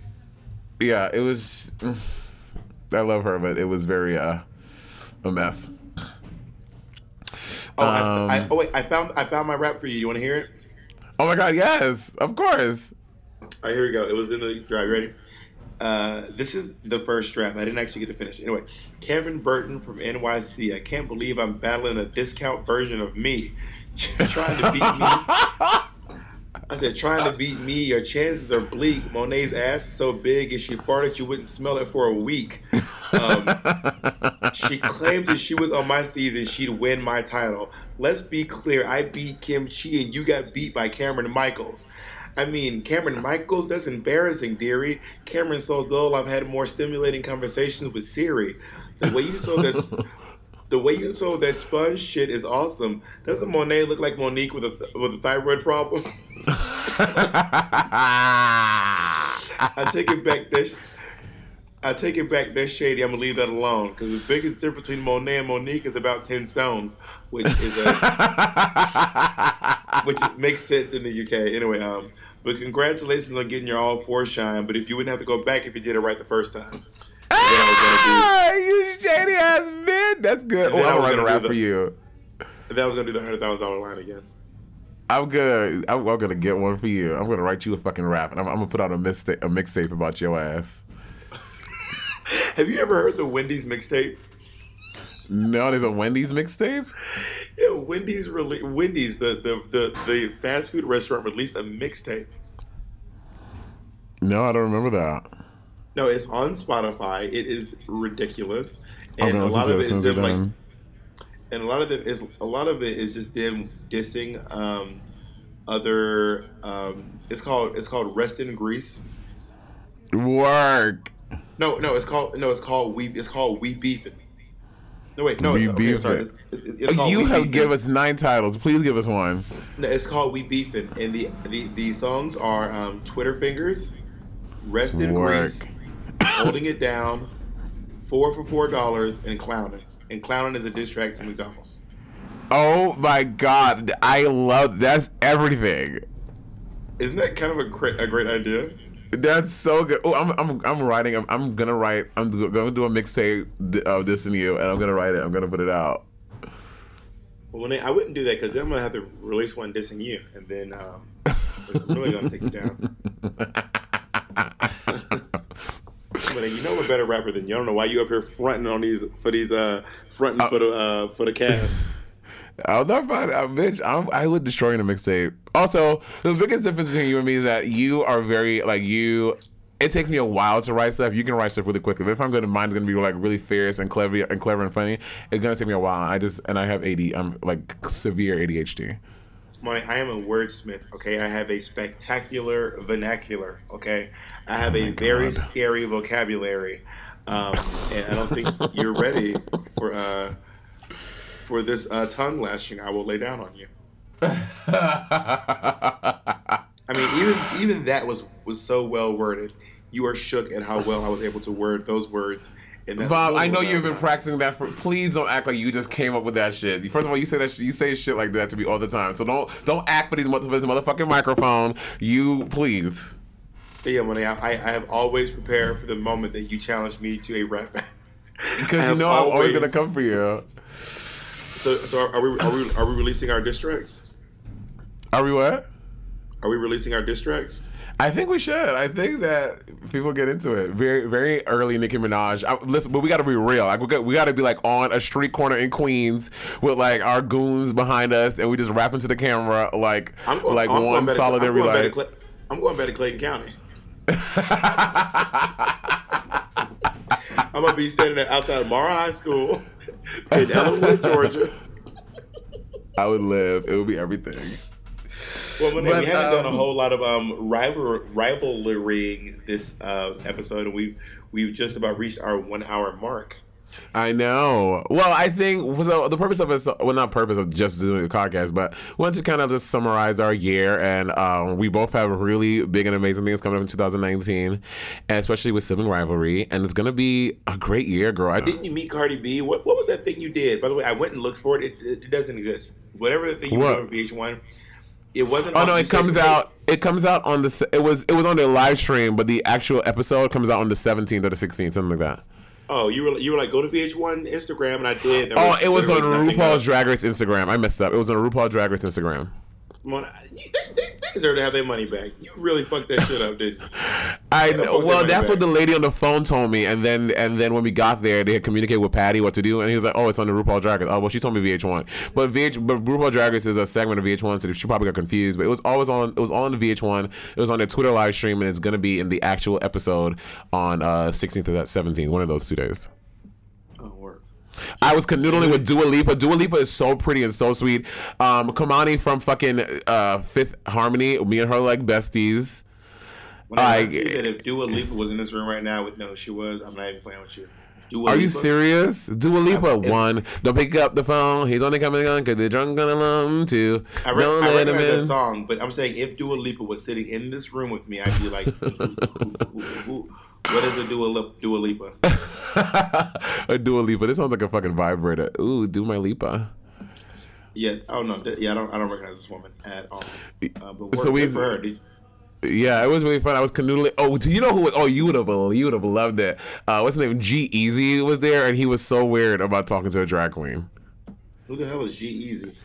Yeah, it was. I love her, but it was very uh, a mess. Oh, Um, I, I, oh wait, I found I found my rap for you. You want to hear it? Oh my god, yes, of course. All right, here we go. It was in the drive. Ready? uh, this is the first draft. I didn't actually get to finish. Anyway, Kevin Bertin from NYC. I can't believe I'm battling a discount version of me. trying to beat me. I said, trying to beat me, your chances are bleak. Monet's ass is so big, if she farted, you wouldn't smell it for a week. Um, she claims if she was on my season, she'd win my title. Let's be clear, I beat Kim Chi and you got beat by Kameron Michaels. I mean, Kameron Michaels, that's embarrassing, dearie. Kameron's so dull, I've had more stimulating conversations with Siri. The way you saw this. The way you sold that sponge shit is awesome. Doesn't Monet look like Monique with a with a thyroid problem? I take it back. That I take it back. That's shady. I'm gonna leave that alone because the biggest difference between Monet and Monique is about ten stones, which is a which makes sense in the UK. Anyway, um, but congratulations on getting your all four shine. But if you wouldn't have to go back if you did it right the first time. Ah, you shady ass man. That's good. Oh, I'm was writing a gonna rap do for you. That was gonna do the hundred thousand dollar line again. I'm gonna, I'm, I'm gonna get one for you. I'm gonna write you a fucking rap, and I'm, I'm gonna put out a mixtape, a mixtape about your ass. Have you ever heard the Wendy's mixtape? No, there's a Wendy's mixtape. Yeah, Wendy's rele- Wendy's the, the the the fast food restaurant released a mixtape. No, I don't remember that. No, it's on Spotify. It is ridiculous, and a lot of it it is them like, done. and a lot of it is a lot of it is just them dissing um, other. Um, it's called it's called Rest in Grease. Work. No, no, it's called no, it's called we it's called We Beefing. No wait, no, We okay, I'm sorry. It's, it's, it's called You have Beefin'. given us nine titles. Please give us one. No, it's called We Beefin', and the the, the songs are um, Twitter Fingers, Rest in Work. Grease, Holding It Down, Four for Four Dollars, and Clowning. And Clowning is a diss track to McDonald's. Oh my god, I love that's everything. Isn't that kind of a great, a great idea? That's so good. Oh, I'm I'm I'm writing. I'm, I'm gonna write. I'm gonna do a mixtape of this and you, and I'm gonna write it. I'm gonna put it out. Well, I wouldn't do that because then I'm gonna have to release one dissing you, and then um, I'm really gonna take you down. But you know a better rapper than you. I don't know why you up here fronting on these for these uh fronting for the uh for the cast. I'm not fine, uh, bitch. I'm, I would destroy in a mixtape. Also, the biggest difference between you and me is that you are very like you. It takes me a while to write stuff. You can write stuff really quickly. But if I'm gonna, mine's gonna be like really fierce and clever and clever and funny. It's gonna take me a while. I just and I have AD. I'm like severe ADHD. Money, I am a wordsmith. Okay, I have a spectacular vernacular. Okay, I have a very scary vocabulary, um, and I don't think you're ready for uh for this uh, tongue lashing I will lay down on you. I mean, even even that was was so well worded. You are shook at how well I was able to word those words. Bob, I know you've been time. practicing that for. Please don't act like you just came up with that shit. First of all, you say that sh- you say shit like that to me all the time. So don't don't act for these mother- for this motherfucking microphone. You please. Yeah, money. I, I have always prepared for the moment that you challenge me to a rap. Because you know I'm always always- gonna come for you. So, so are we are we are we releasing our diss tracks? Are we what? Are we releasing our diss tracks? I think we should. I think that people get into it very, very early. Nicki Minaj. I, listen, but we got to be real. Like we got, we got to be like on a street corner in Queens with like our goons behind us, and we just rap into the camera like I'm going, like I'm one going back to- solid I'm going like. I'm going back to Clayton County. I'm gonna be standing outside of Morrow High School in Ellenwood, Georgia. I would live. It would be everything. Well, Monet, But, we haven't done a um, whole lot of um, rival rivalrying this uh, episode, and we've we've just about reached our one hour mark. I know. Well, I think so. The purpose of it, well, not purpose of just doing the podcast, but we want to kind of just summarize our year, and um, we both have really big and amazing things coming up in 2019, especially with sibling rivalry, and it's gonna be a great year, girl. I, Didn't you meet Cardi B? What what was that thing you did? By the way, I went and looked for it. It, it, it doesn't exist. Whatever the thing you What? did on VH1, it wasn't. Oh no! It comes out. It comes out on the. It was. It was on their live stream, but the actual episode comes out on the 17th or the 16th, something like that. Oh, you were you were like go to VH1 Instagram, and I did. There Oh, it was on RuPaul's up. Drag Race Instagram. I messed up. It was on RuPaul Drag Race Instagram. Mona, they, they, they deserve to have their money back. You really fucked that shit up, didn't you? I know. Well, that's money what the lady on the phone told me, and then and then when we got there, they had communicated with Patty what to do, and he was like, "Oh, it's on the RuPaul Drag Race." Oh, well, she told me VH1, but VH, but RuPaul Drag Race is a segment of VH1, so she probably got confused. But it was always on. It was on the VH1. It was on their Twitter live stream, and it's gonna be in the actual episode on uh 16th or that 17th, one of those two days. I was canoodling with Dua Lipa. Dua Lipa is so pretty and so sweet. Um, Normani from fucking uh, Fifth Harmony. Me and her like besties. When I, I- that if Dua Lipa was in this room right now, would know who she was. I'm not even playing with you. Dua Are you serious? Dua Lipa I- one. Don't pick up the phone. He's only coming on because they're drunk on alum too. I, re- Don't I let recognize that song, but I'm saying if Dua Lipa was sitting in this room with me, I'd be like, who, who, who, what is a Dua, Dua Lipa? a Dua Lipa. This sounds like a fucking vibrator. Ooh, do my Lipa. Yeah, oh no, yeah, I don't, I don't recognize this woman at all. Uh, but So we- for her. Yeah, it was really fun. I was canoodling. Oh, do you know who? Oh, you would have. You would have loved it. Uh, what's his name? G-Eazy was there, and he was so weird about talking to a drag queen. who the hell is G-Eazy?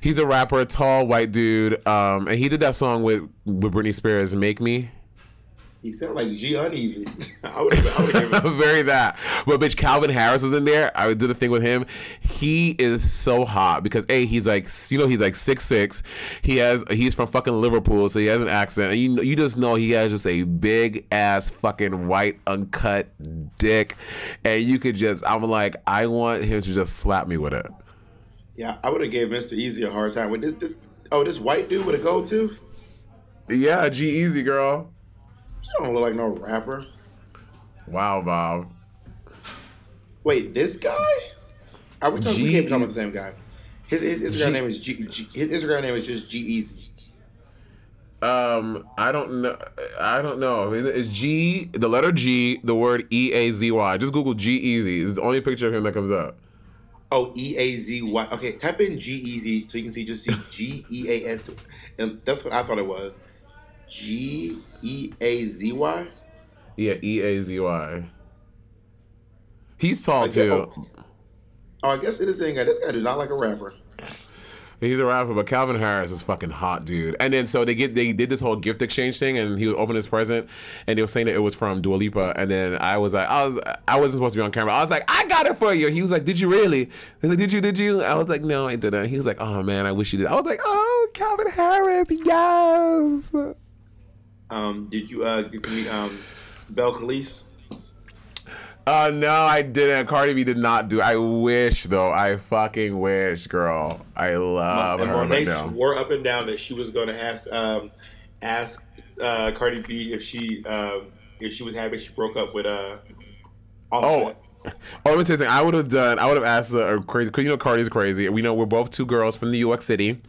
He's a rapper, a tall white dude, um, and he did that song with with Britney Spears, "Make Me." He sounded like G Uneasy. I would have, given. Very that. But bitch, Calvin Harris was in there. I did a thing with him. He is so hot because a he's like you know he's like six six. He has he's from fucking Liverpool, so he has an accent, and you you just know he has just a big ass fucking white uncut dick, and you could just I'm like I want him to just slap me with it. Yeah, I would have gave Mr. Easy a hard time with this. this oh, this white dude with a gold tooth. Yeah, G-Eazy girl. Don't look like no rapper. Wow, Bob. Wait, this guy? Are we talking? We can't be talking about the same guy. His, his Instagram G- name is G, G. His Instagram name is just G-Eazy. Um, I don't know. I don't know. Is it is G the letter G the word E A Z Y? Just Google G-Eazy. It's the only picture of him that comes up. Oh, E A Z Y. Okay, type in G-Eazy so you can see just see G E A S, and that's what I thought it was. G E A Z Y. Yeah, E A Z Y. He's tall Like, too. oh. Oh, I guess it is saying guy. This guy did not like a rapper. He's a rapper, but Calvin Harris is fucking hot, dude. And then so they get they did this whole gift exchange thing, and he would open his present, and they were saying that it was from Dua Lipa. And then I was like, I was I wasn't supposed to be on camera. I was like, I got it for you. He was like, Did you really? He was like, Did you? Did you? I was like, No, I didn't. He was like, Oh man, I wish you did. I was like, Oh, Calvin Harris, yes. Um, did you uh get to meet um Belle Calise? Uh, no, I didn't. Cardi B did not do. I wish though. I fucking wish, girl. I love and her Monet right swore up and down that she was going to ask um ask uh Cardi B if she um if she was happy she broke up with uh. Oh, Offset. oh, let me tell you something. I would have done. I would have asked her crazy because you know Cardi's crazy. We know we're both two girls from New York City,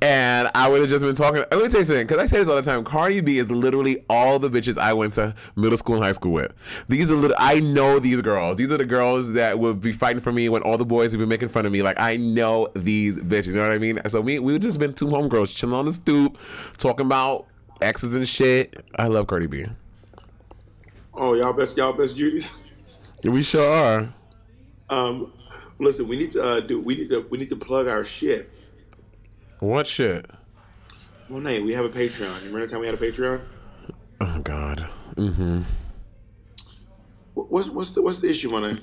and I would have just been talking. Let me tell you something because I say this all the time. Cardi B is literally all the bitches I went to middle school and high school with. These are little. I know these girls. These are the girls that would be fighting for me when all the boys would be making fun of me. Like I know these bitches. You know what I mean? So we we would just been two homegirls chilling on the stoop, talking about exes and shit. I love Cardi B. Oh, y'all best y'all best Judy's. We sure are. Um, listen, we need to uh, do. We need to. We need to plug our shit. What shit? Monet, we have a Patreon. You remember the time we had a Patreon? Oh God. Mm-hmm. What- What's what's the what's the issue, Monet?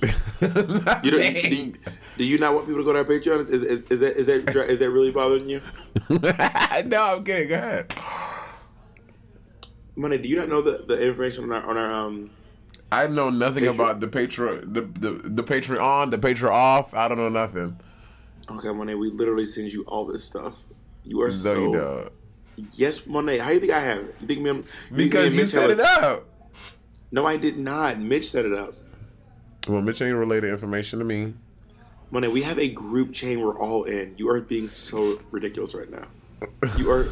You don't, do, you, do you not want people to go to our Patreon? Is, is, is that is that is that really bothering you? no, I'm kidding. Go ahead. Monet, do you not know the, the information on our on our um? I know nothing Patreon. about the Patreon, the, the the Patreon, the Patreon off. I don't know nothing. Okay, Monet, we literally send you all this stuff. You are No, so you don't. yes, Monet. How do you think I have it? You think me? and- me Because and you Mitch set it up. No, I did not. Mitch set it up. Well, Mitch ain't related information to me. Monet, we have a group chain we're all in. You are being so ridiculous right now. You are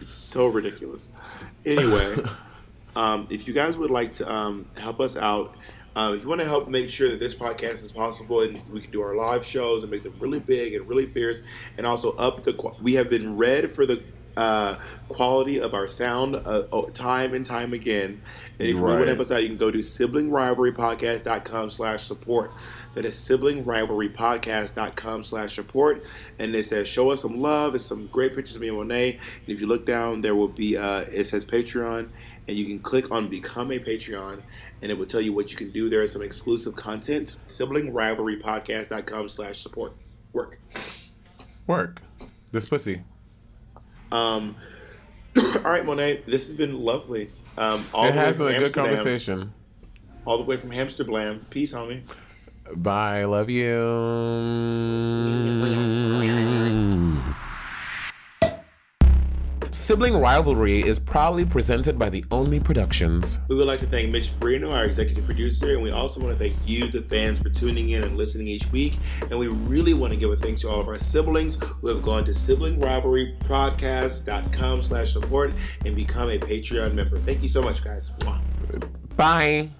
so ridiculous. Anyway, um, if you guys would like to um, help us out, uh, if you want to help make sure that this podcast is possible and we can do our live shows and make them really big and really fierce, and also up the, qu- we have been read for the uh, quality of our sound uh, oh, time and time again. And if you want to help us out, you can go to siblingrivalrypodcast.com slash support. That is siblingrivalrypodcast.com slash support. And it says, show us some love. It's some great pictures of me and Monet. And if you look down, there will be, uh, it says Patreon. And you can click on Become a Patreon. And it will tell you what you can do. There is some exclusive content. Siblingrivalrypodcast.com slash support. Work. Work. This pussy. Um, all right, Monet, this has been lovely. Um, all It the way has from been a good conversation. All the way from Hamsterblam. Peace, homie. Bye. Love you. Sibling Rivalry is proudly presented by the Only Productions. We would like to thank Mitch Farino, our executive producer, and we also want to thank you, the fans, for tuning in and listening each week. And we really want to give a thanks to all of our siblings who have gone to siblingrivalrypodcast.com slash support and become a Patreon member. Thank you so much, guys. Bye.